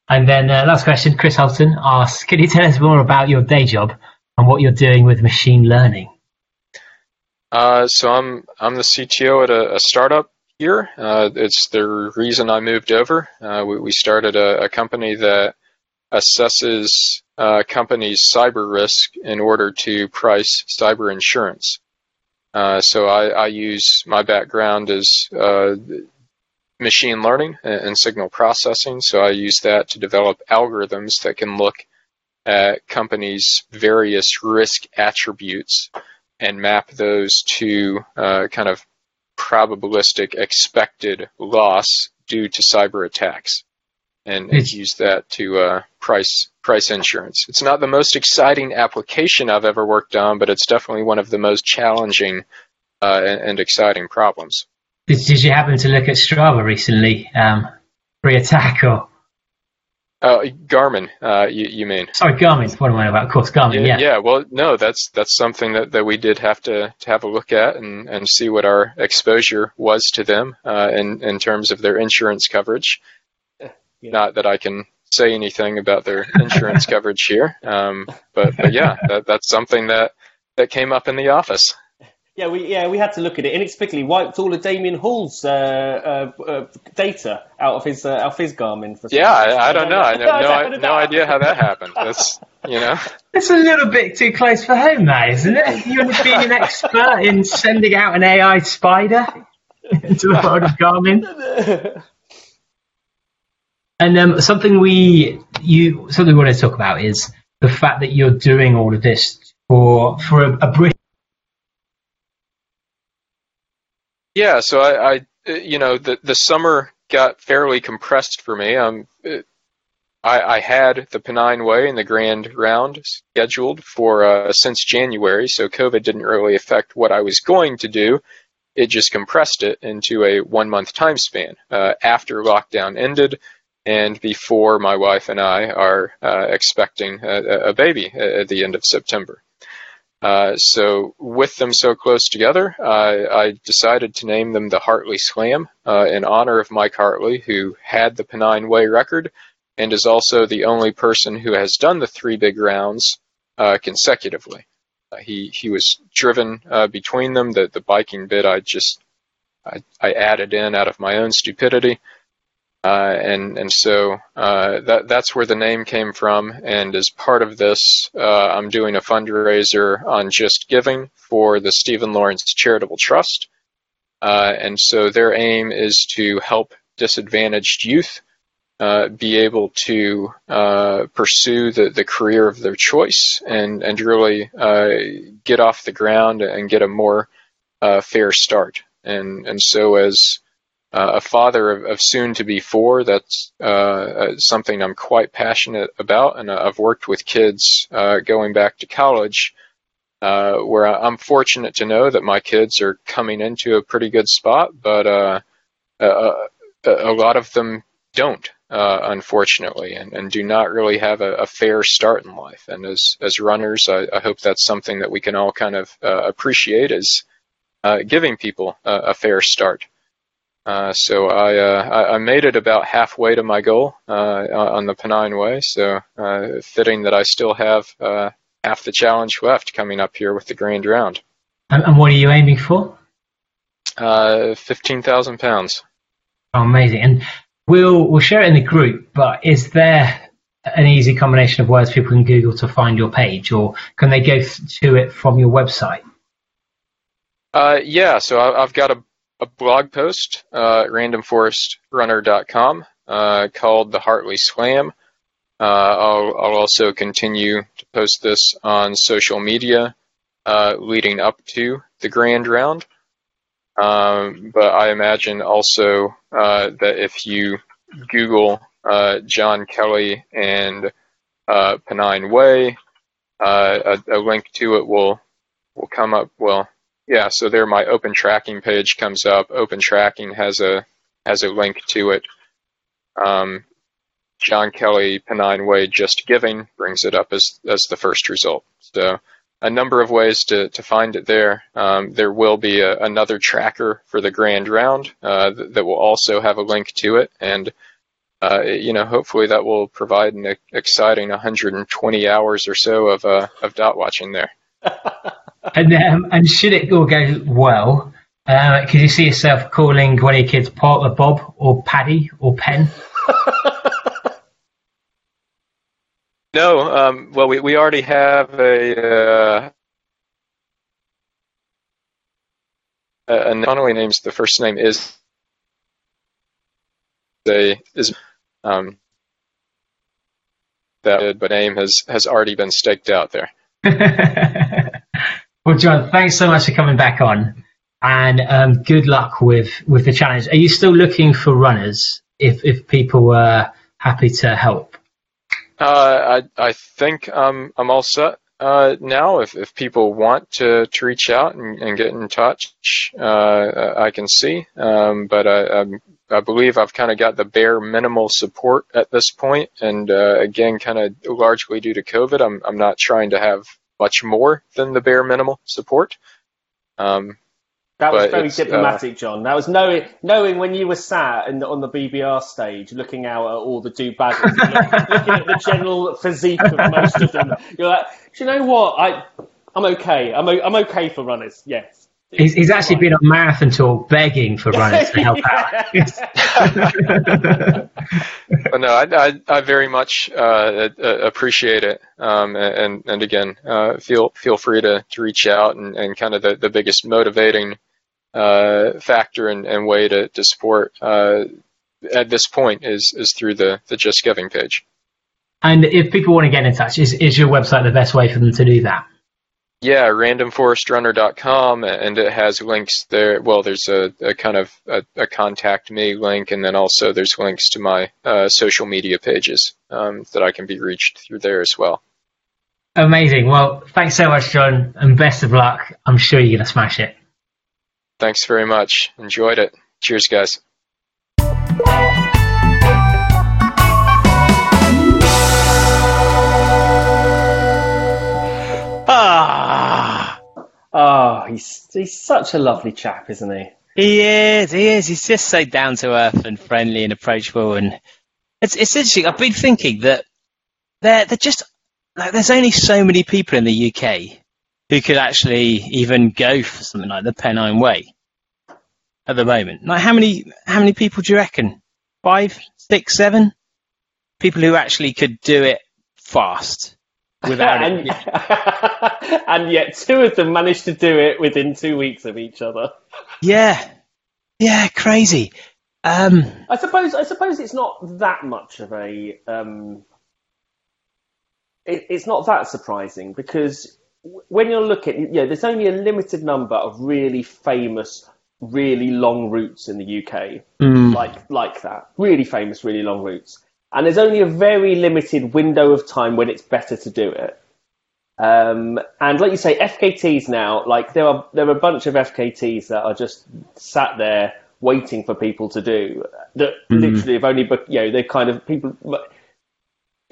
And then uh, last question, Chris Holton asks, can you tell us more about your day job and what you're doing with machine learning? Uh, so I'm I'm the CTO at a, a startup here. Uh, it's the reason I moved over. Uh, we, we, started a, a, company that assesses uh, companies' cyber risk in order to price cyber insurance. Uh, so I, I, use my background as uh, machine learning and, and, signal processing. So I use that to develop algorithms that can look at companies' various risk attributes and map those to uh, kind of probabilistic expected loss due to cyber attacks and, use that to uh, price price insurance. It's not the most exciting application I've ever worked on, but it's definitely one of the most challenging uh, and, and, exciting problems. Did, did, you happen to look at Strava recently, um, pre-attack or? Uh, Garmin, uh, you, you, mean? Sorry, Garmin. What am I about? Of course, Garmin. Yeah, yeah. Yeah. Well, no, that's that's something that, that we did have to, to have a look at and, and see what our exposure was to them uh, in in terms of their insurance coverage. Yeah. Not that I can say anything about their insurance <laughs> coverage here, um, but but yeah, that, that's something that that came up in the office. Yeah, we yeah we had to look at it. Inexplicably wiped all of Damian Hall's uh, uh, uh, data out of his uh, out of his Garmin. For yeah, I, I, don't know. I have no, no idea how that happened. That's you know. It's a little bit too close for home, that isn't it? You're being an expert in sending out an AI spider into the world of Garmin. <laughs> And um, something we you something we want to talk about is the fact that you're doing all of this for for a, a British Yeah, so I, I, you know, the the summer got fairly compressed for me. Um, I, I had the Pennine Way and the Grand Round scheduled for uh, since January, so COVID didn't really affect what I was going to do. It just compressed it into a one month time span uh, after lockdown ended and before my wife and I are uh, expecting a, a, baby at the end of September. Uh, so with them so close together, I, I decided to name them the Hartley Slam uh, in honor of Mike Hartley, who had the Pennine Way record and is also the only person who has done the three big rounds uh, consecutively. Uh, he he was driven uh, between them. The the biking bit I just I, I added in out of my own stupidity. Uh, and and so uh, that that's where the name came from. And as part of this, uh, I'm doing a fundraiser on Just Giving for the Stephen Lawrence Charitable Trust. Uh, and so their aim is to help disadvantaged youth uh, be able to uh, pursue the, the career of their choice and and really get off the ground and get a more fair start. And and so as a father of, of, soon to be four. That's uh, uh, something I'm quite passionate about, and I've worked with kids uh, going back to college, uh, where I'm fortunate to know that my kids are coming into a pretty good spot, but uh, a, a, lot of them don't. unfortunately, and, and do not really have a, a, fair start in life. And as as runners, I, I, hope that's something that we can all kind of appreciate is giving people a fair start. Uh, so I, uh, I made it about halfway to my goal uh, on the Pennine Way. So uh, fitting that I still have uh, half the challenge left coming up here with the Grand Round. And, and what are you aiming for? Fifteen thousand pounds. Oh, amazing! And we'll we'll share it in the group. But is there an easy combination of words people can Google to find your page, or can they go to it from your website? yeah, so I, have got a a blog post uh, at randomforestrunner.com uh, called the Hartley Slam. Uh, I'll, I'll, also continue to post this on social media uh, leading up to the Grand Round. Um, but I imagine also uh, that if you Google uh, John Kelly and Pennine Way, a, a, link to it will will come up. Well, yeah, so there my open tracking page comes up. Open tracking has a has a link to it. Um, John Kelly Pennine Way Just Giving brings it up as as the first result. So a number of ways to, to find it there. Um, there will be a, another tracker for the grand round uh, that, that, will also have a link to it, and uh, you know hopefully that will provide an exciting 120 hours or so of uh, of dot watching there. <laughs> and um, and should it all go well, uh, could you see yourself calling one of your kids Parker, Bob, or Paddy, or Pen? <laughs> no. Um, well, we we already have a. Uh, a not only names the first name is they is um, that but name has has already been staked out there. <laughs> Well, John, thanks so much for coming back on, and um, good luck with with the challenge. Are you still looking for runners if if people were happy to help? Uh, I I think um, I'm all set uh, now. If if people want to, to reach out and, and get in touch, uh, I can see. Um, but I, I, I believe I've kind of got the bare minimal support at this point, and uh, again, kind of largely due to COVID, I'm I'm not trying to have much more than the bare minimal support. Um, that was very diplomatic, uh, John. That was knowing knowing when you were sat in, on the BBR stage, looking out at all the do baggers, looking at the general physique of most of them. You're like, do you know what? I I'm okay. I'm I'm okay for runners. Yes. He's, he's actually been on marathon talk begging for runners to help <laughs> out. <laughs> but no, I, I, I very much uh, appreciate it, um, and and again, uh, feel feel free to, to reach out and, and kind of the, the biggest motivating uh, factor and, and way to, to support uh, at this point is is through the the Just Giving page. And if people want to get in touch, is is your website the best way for them to do that? Yeah, randomforestrunner.com, and it has links there. Well, there's a, a kind of a, a, contact me link, and then also there's links to my uh, social media pages um, that I can be reached through there as well. Amazing. Well, thanks so much, John, and best of luck. I'm sure you're going to smash it. Thanks very much. Enjoyed it. Cheers, guys. Ah, oh, he's he's such a lovely chap, isn't he? He is. He is. He's just so down to earth and friendly and approachable, and it's it's interesting. I've been thinking that there there just like there's only so many people in the UK who could actually even go for something like the Pennine Way at the moment. Like how many how many people do you reckon? Five, six, seven people who actually could do it fast without <laughs> and, it. <laughs> and yet two of them managed to do it within two weeks of each other. Yeah, yeah, crazy. Um, I suppose I suppose it's not that much of a. Um, it, it's not that surprising because when you're looking, yeah, there's only a limited number of really famous, really long routes in the UK, mm. like like that, really famous, really long routes and there's only a very limited window of time when it's better to do it. Um, and like you say, FKTs now, like there are there are a bunch of FKTs that are just sat there waiting for people to do that. Mm. Literally, have only you know they kind of people.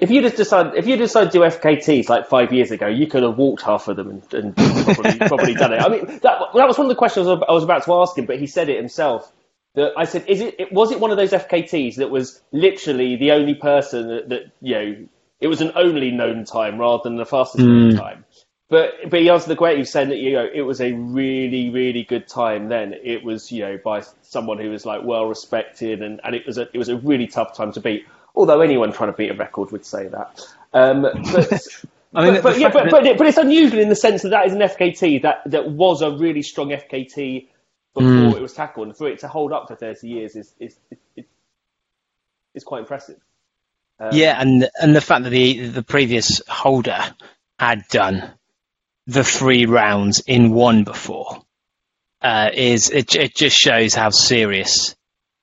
If you just decide if you decide to do FKTs like five years ago, you could have walked half of them and, and probably, <laughs> probably done it. I mean, that that was one of the questions I was about to ask him, but he said it himself that I said, is it, was it one of those FKTs that was literally the only person that, that you know, it was an only known time rather than the fastest mm. time. But but he answered the question. He said that you know it was a really really good time. Then it was you know by someone who was like well respected and, and it was a it was a really tough time to beat. Although anyone trying to beat a record would say that. Um, but, <laughs> I mean, but, but yeah, but, but, but it's unusual in the sense that that is an FKT that, that was a really strong FKT before mm. it was tackled, and for it to hold up for 30 years is is is, is quite impressive. Um, yeah, and and the fact that the the previous holder had done the three rounds in one before uh, is it, it just shows how serious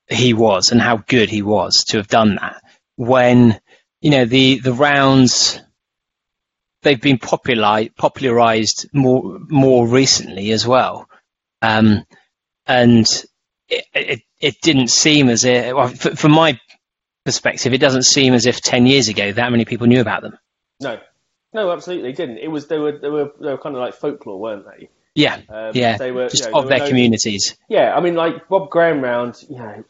he was and how good he was to have done that. When you know the the rounds they've been popular, popularized more more recently as well. Um, and it, it, it didn't seem as if, well, from my perspective, it doesn't seem as if ten years ago that many people knew about them. No, no, absolutely didn't. It was they were they were they were kind of like folklore, weren't they? Yeah, um, yeah, they were just you know, of their no, communities. Yeah, I mean, like Bob Graham round, you know,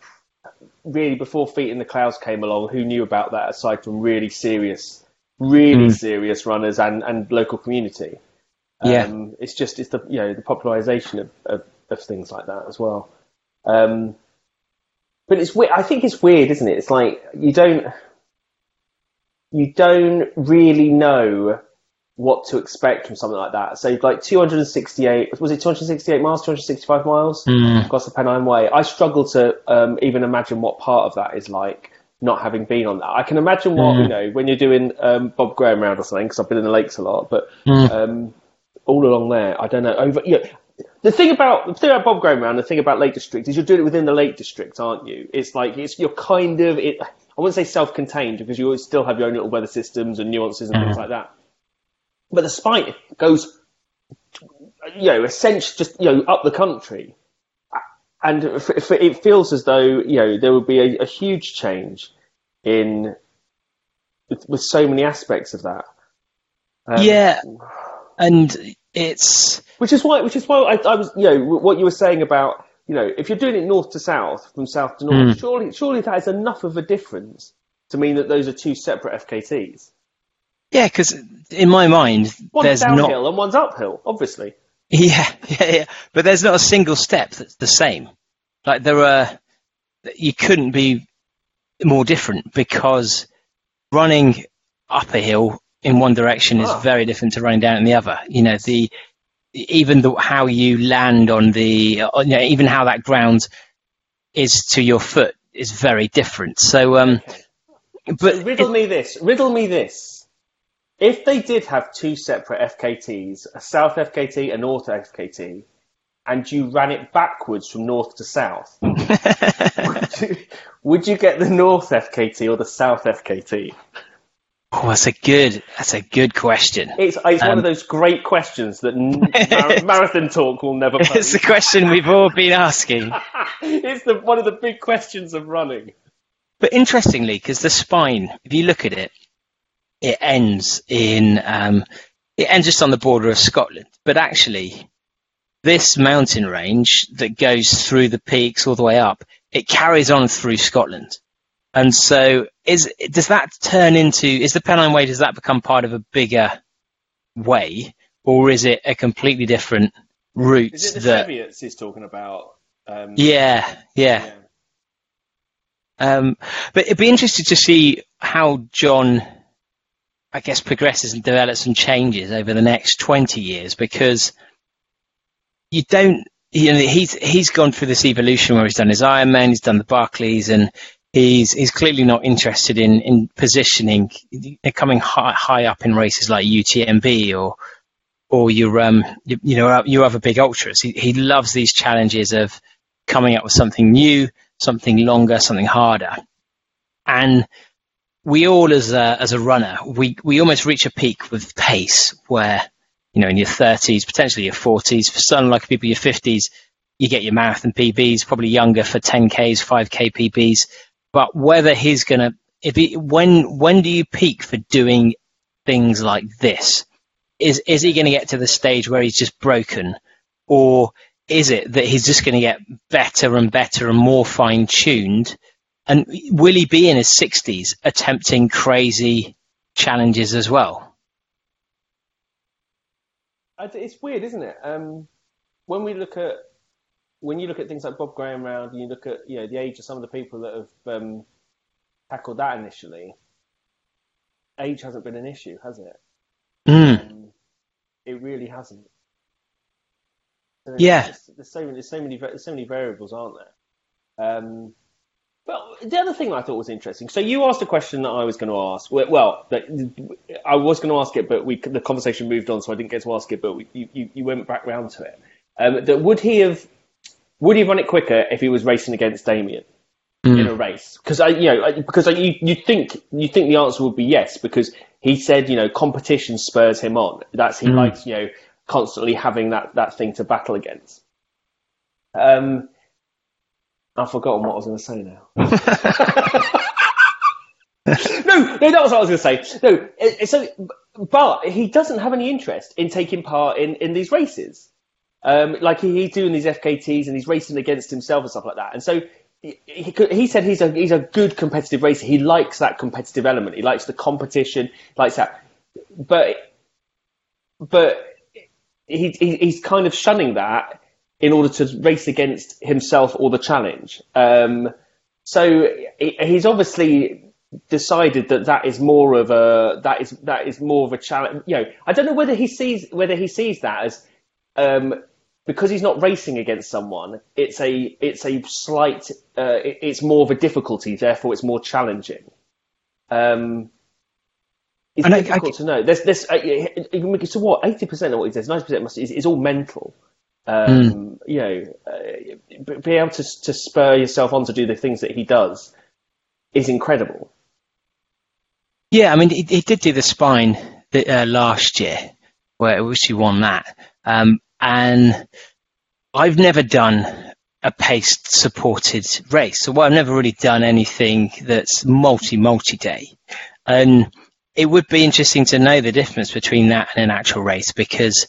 really before Feet in the Clouds came along, who knew about that aside from really serious, really mm. serious runners and and local community? Um, yeah, it's just it's the you know the popularisation of, of of things like that as well. Um, but it's weird. I think it's weird, isn't it? It's like you don't you don't really know what to expect from something like that. So like 268 was it 268 miles, 265 miles mm. across the Pennine Way. I struggle to um, even imagine what part of that is like not having been on that. I can imagine what mm. you know when you're doing um, Bob Graham round or something because I've been in the lakes a lot, but mm. um, all along there, I don't know. Over, you know, the thing about the thing about Bob Graham round, the thing about Lake District is you're doing it within the Lake District, aren't you? It's like it's you're kind of it. I wouldn't say self-contained because you always still have your own little weather systems and nuances and mm. things like that. But the spike goes, you know, essentially just you know up the country, and it feels as though you know there would be a, a huge change in with, with, so many aspects of that. Um, yeah, and it's which is why which is why I, I, was you know what you were saying about you know if you're doing it north to south from south to north mm. surely surely that is enough of a difference to mean that those are two separate FKTs. Yeah, because in my mind, one's there's downhill not... and one's uphill, obviously. <laughs> Yeah, yeah, yeah. But there's not a single step that's the same. Like there are, you couldn't be more different because running up a hill in one direction is Ah. very different to running down in the other. You know, the even the how you land on the, uh, you know, even how that ground is to your foot is very different. So, um, but So riddle me this. Riddle me this. If they did have two separate FKTs, a South FKT, and a North FKT, and you ran it backwards from north to south, <laughs> would, you, would you get the North FKT or the South FKT? Oh, that's a good, that's a good question. It's, it's one Um, of those great questions that <laughs> n- mar- marathon talk will never It's pose. the question we've all been asking. <laughs> it's the, one of the big questions of running. But interestingly, because the spine, if you look at it, it ends in um, it ends just on the border of Scotland. But actually, this mountain range that goes through the peaks all the way up, it carries on through Scotland. And so, is does that turn into is the Pennine Way? Does that become part of a bigger way, or is it a completely different route? Is it the that Cheviots he's talking about? Um, yeah, yeah. yeah. Um, but it'd be interesting to see how John, I guess, progresses and develops and changes over the next 20 years because you don't, you know, he's, he's gone through this evolution where he's done his Ironman, he's done the Barkleys and he's, he's clearly not interested in, in positioning, coming high, high up in races like UTMB or, or your, um, you, you know, your other big ultras. He, he loves these challenges of coming up with something new, something longer, something harder. And we all, as a, as a runner, we, we almost reach a peak with pace where, you know, in your 30s, potentially your 40s, for some like people, your 50s, you get your marathon PBs, probably younger for 10Ks, 5K PBs. But whether he's going to, if he, when, when do you peak for doing things like this? Is, is he going to get to the stage where he's just broken? Or is it that he's just going to get better and better and more fine tuned? And will he be in his 60s attempting crazy challenges as well? It's weird, isn't it? Um, when we look at when you look at things like Bob Graham round, and you look at you know the age of some of the people that have um, tackled that initially, age hasn't been an issue, has it? Mm. Um, it really hasn't. So Yeah. There's, there's so many, there's so many, there's so many variables, aren't there? Um, but the other thing I thought was interesting. So you asked a question that I was going to ask. Well, well, I was going to ask it, but we the conversation moved on, so I didn't get to ask it. But we, you, you, you went back round to it. Um, that would he have would he run it quicker if he was racing against Damian? in a race because I, you know, I- because I, you you think you think the answer would be yes because he said you know competition spurs him on. That's he likes you know constantly having that that thing to battle against. Um, I've forgotten what I was going to say now. <laughs> no, no, that was what I was going to say. No, so but he doesn't have any interest in taking part in in these races. Um, like he, he's doing these FKTs and he's racing against himself and stuff like that. And so he, he, he said he's a he's a good competitive racer. He likes that competitive element. He likes the competition. Likes that. But but he, he he's kind of shunning that in order to race against himself or the challenge. Um, so he's obviously decided that that is more of a that is that is more of a challenge. You know, I don't know whether he sees whether he sees that as um, because he's not racing against someone. It's a it's a slight uh, it, it's more of a difficulty. Therefore, it's more challenging. Um, it's And I- I difficult to know. There's this. Uh, so what? Eighty percent of what he says, ninety percent is, is all mental. Um, You know, uh, be able to to spur yourself on to do the things that he does is incredible. Yeah, I mean, he, he did do the spine the, uh, last year, where he won that. Um, and I've never done a paced supported race, so well, I've never really done anything that's multi multi day. And it would be interesting to know the difference between that and an actual race because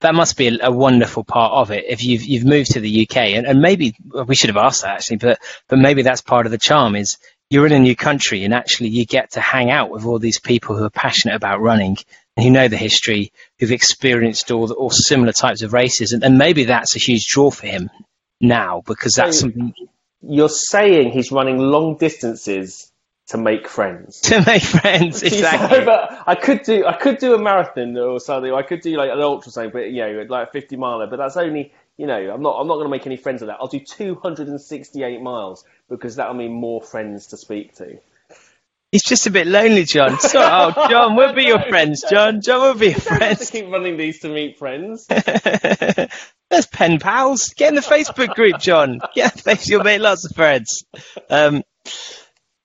that must be a, a wonderful part of it. If you've you've moved to the UK, and, and maybe we should have asked that actually, but but maybe that's part of the charm is you're in a new country and actually you get to hang out with all these people who are passionate about running who know the history, who've experienced all, the, all similar types of races. And, and maybe that's a huge draw for him now because that's So- something You're saying he's running long distances to make friends. <laughs> to make friends. <laughs> Exactly. So, but I could do I could do a marathon or something. I could do like an ultra something, but you know, like a fifty miler. But that's only you know, I'm not I'm not going to make any friends with that. I'll do 268 miles because that'll mean more friends to speak to. He's just a bit lonely, John. <laughs> So, oh, John, we'll be your friends, John. John, we'll be your <laughs> I have to friends. keep running these to meet friends. <laughs> There's pen pals. Get in the Facebook group, John. Get in the face. You'll make lots of friends. Um,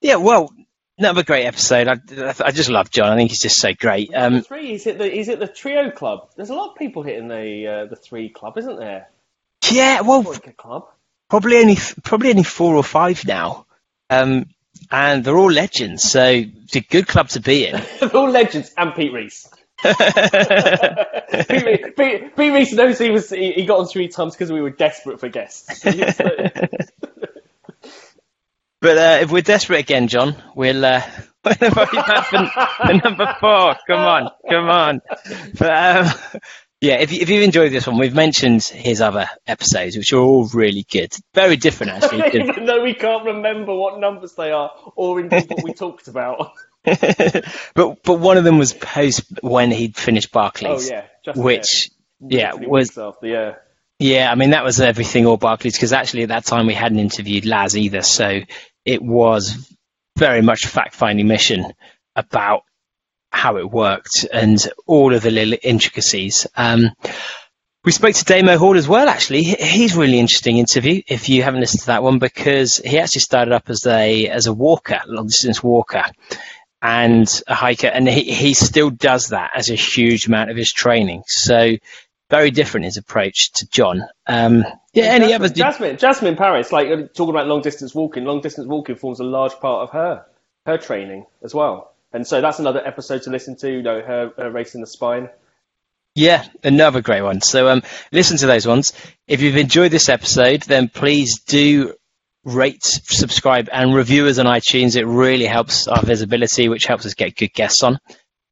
yeah, well, another great episode. I, I just love John. I think he's just so great. Um, three, he's at the he's at the trio club. There's a lot of people hitting the uh, the three club, isn't there? yeah, well, club. probably only probably only four or five now, um, and they're all legends. So it's a good club to be in. <laughs> They're all legends and Pete Reese. <laughs> Pete, Pete, Pete Reese knows he was he, he got on three times because we were desperate for guests. He was like- But uh, if we're desperate again, John, we'll uh, <laughs> we'll back for, for number four. Come on, come on. But um, yeah, if, you, if you've enjoyed this one, we've mentioned his other episodes, which are all really good. Very different, actually. even though <laughs> we can't remember what numbers they are or indeed what we talked about. <laughs> but but one of them was post when he'd finished Barkleys. Oh yeah, just which yeah was after yeah. Yeah, I mean that was everything all Barkleys because actually at that time we hadn't interviewed Laz either, so it was very much a fact-finding mission about how it worked and all of the little intricacies. Um, we spoke to Damo Hall as well. Actually, he's really interesting interview. If you haven't listened to that one, because he actually started up as a as a walker, long distance walker, and a hiker, and he he still does that as a huge amount of his training. So very different his approach to John. Um, yeah, any Jasmin, others? Did, Jasmin, Jasmin Paris, like talking about long distance walking. Long distance walking forms a large part of her her training as well, and so that's another episode to listen to. You know, her, her racing the spine. yeah, another great one. So um, listen to those ones. If you've enjoyed this episode, then please do rate, subscribe, and review us on iTunes. It really helps our visibility, which helps us get good guests on.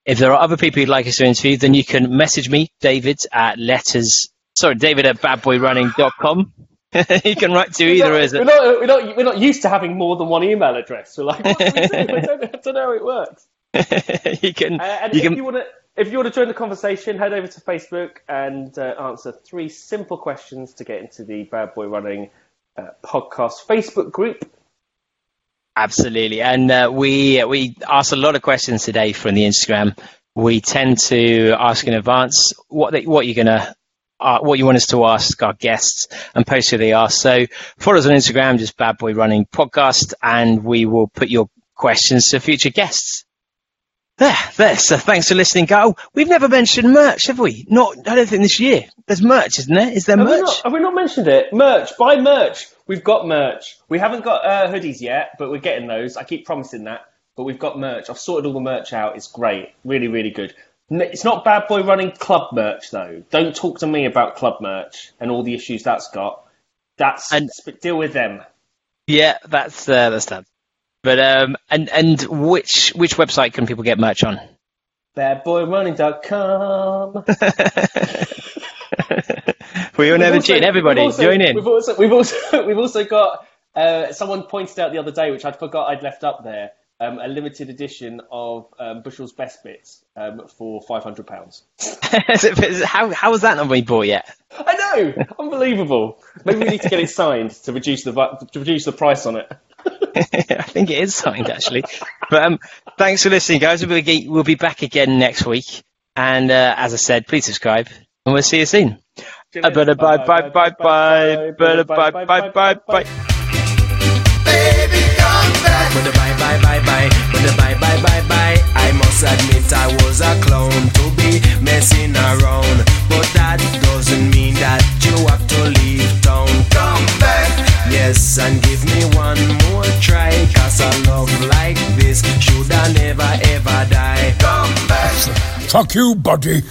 If there are other people you'd like us to interview, then you can message me, David, at letters. Sorry, David at badboyrunning.com. <laughs> you can write to either not, a, we're not we're not we're not used to having more than one email address. We're like, what do we do? <laughs> I don't, I don't know how it works. <laughs> you can Uh, and you if can you want to if you want to join the conversation, head over to Facebook and uh, answer three simple questions to get into the Bad Boy Running uh, podcast Facebook group. Absolutely, and uh, we we asked a lot of questions today from the Instagram. We tend to ask in advance what they, what you're gonna uh, what you want us to ask our guests and post who they are. So follow us on Instagram, just Bad Boy Running Podcast, and we will put your questions to future guests. There, there. So thanks for listening, Go. We've never mentioned merch, have we? Not, I don't think this year. There's merch, isn't there? Is there Have we, merch? not, have we not mentioned it? Merch, buy merch. We've got merch. We haven't got uh, hoodies yet, but we're getting those. I keep promising that. But we've got merch. I've sorted all the merch out. It's great. Really, really good. It's not Bad Boy Running club merch, though. Don't talk to me about club merch and all the issues that's got. That's And- deal with them. Yeah, that's uh, that's that. But um, and and which which website can people get merch on? Badboyrunning.com. we all never We've cheat. Everybody, also- join in. We've also we've also we've also got uh, someone pointed out the other day, which I forgot I'd left up there, um, a limited edition of um, Bushel's Best Bits um, for five hundred pounds. <laughs> how how has that not been bought yet? I know, unbelievable. Maybe we need to get it signed to reduce the to reduce the price on it. <laughs> I think it is signed actually. But um, thanks for listening, guys. We'll be, we'll be back again next week. And uh, as I said, please subscribe, and we'll see you soon. Bye bye bye bye bye bye bye bye bye bye. The bye bye bye bye, with the bye bye bye bye. I must admit I was a clown to be messing around, but that doesn't mean that you have to leave town. Come back, yes, and give me one more try. Cause a love like this should I never ever die. Come back. Fuck you, buddy.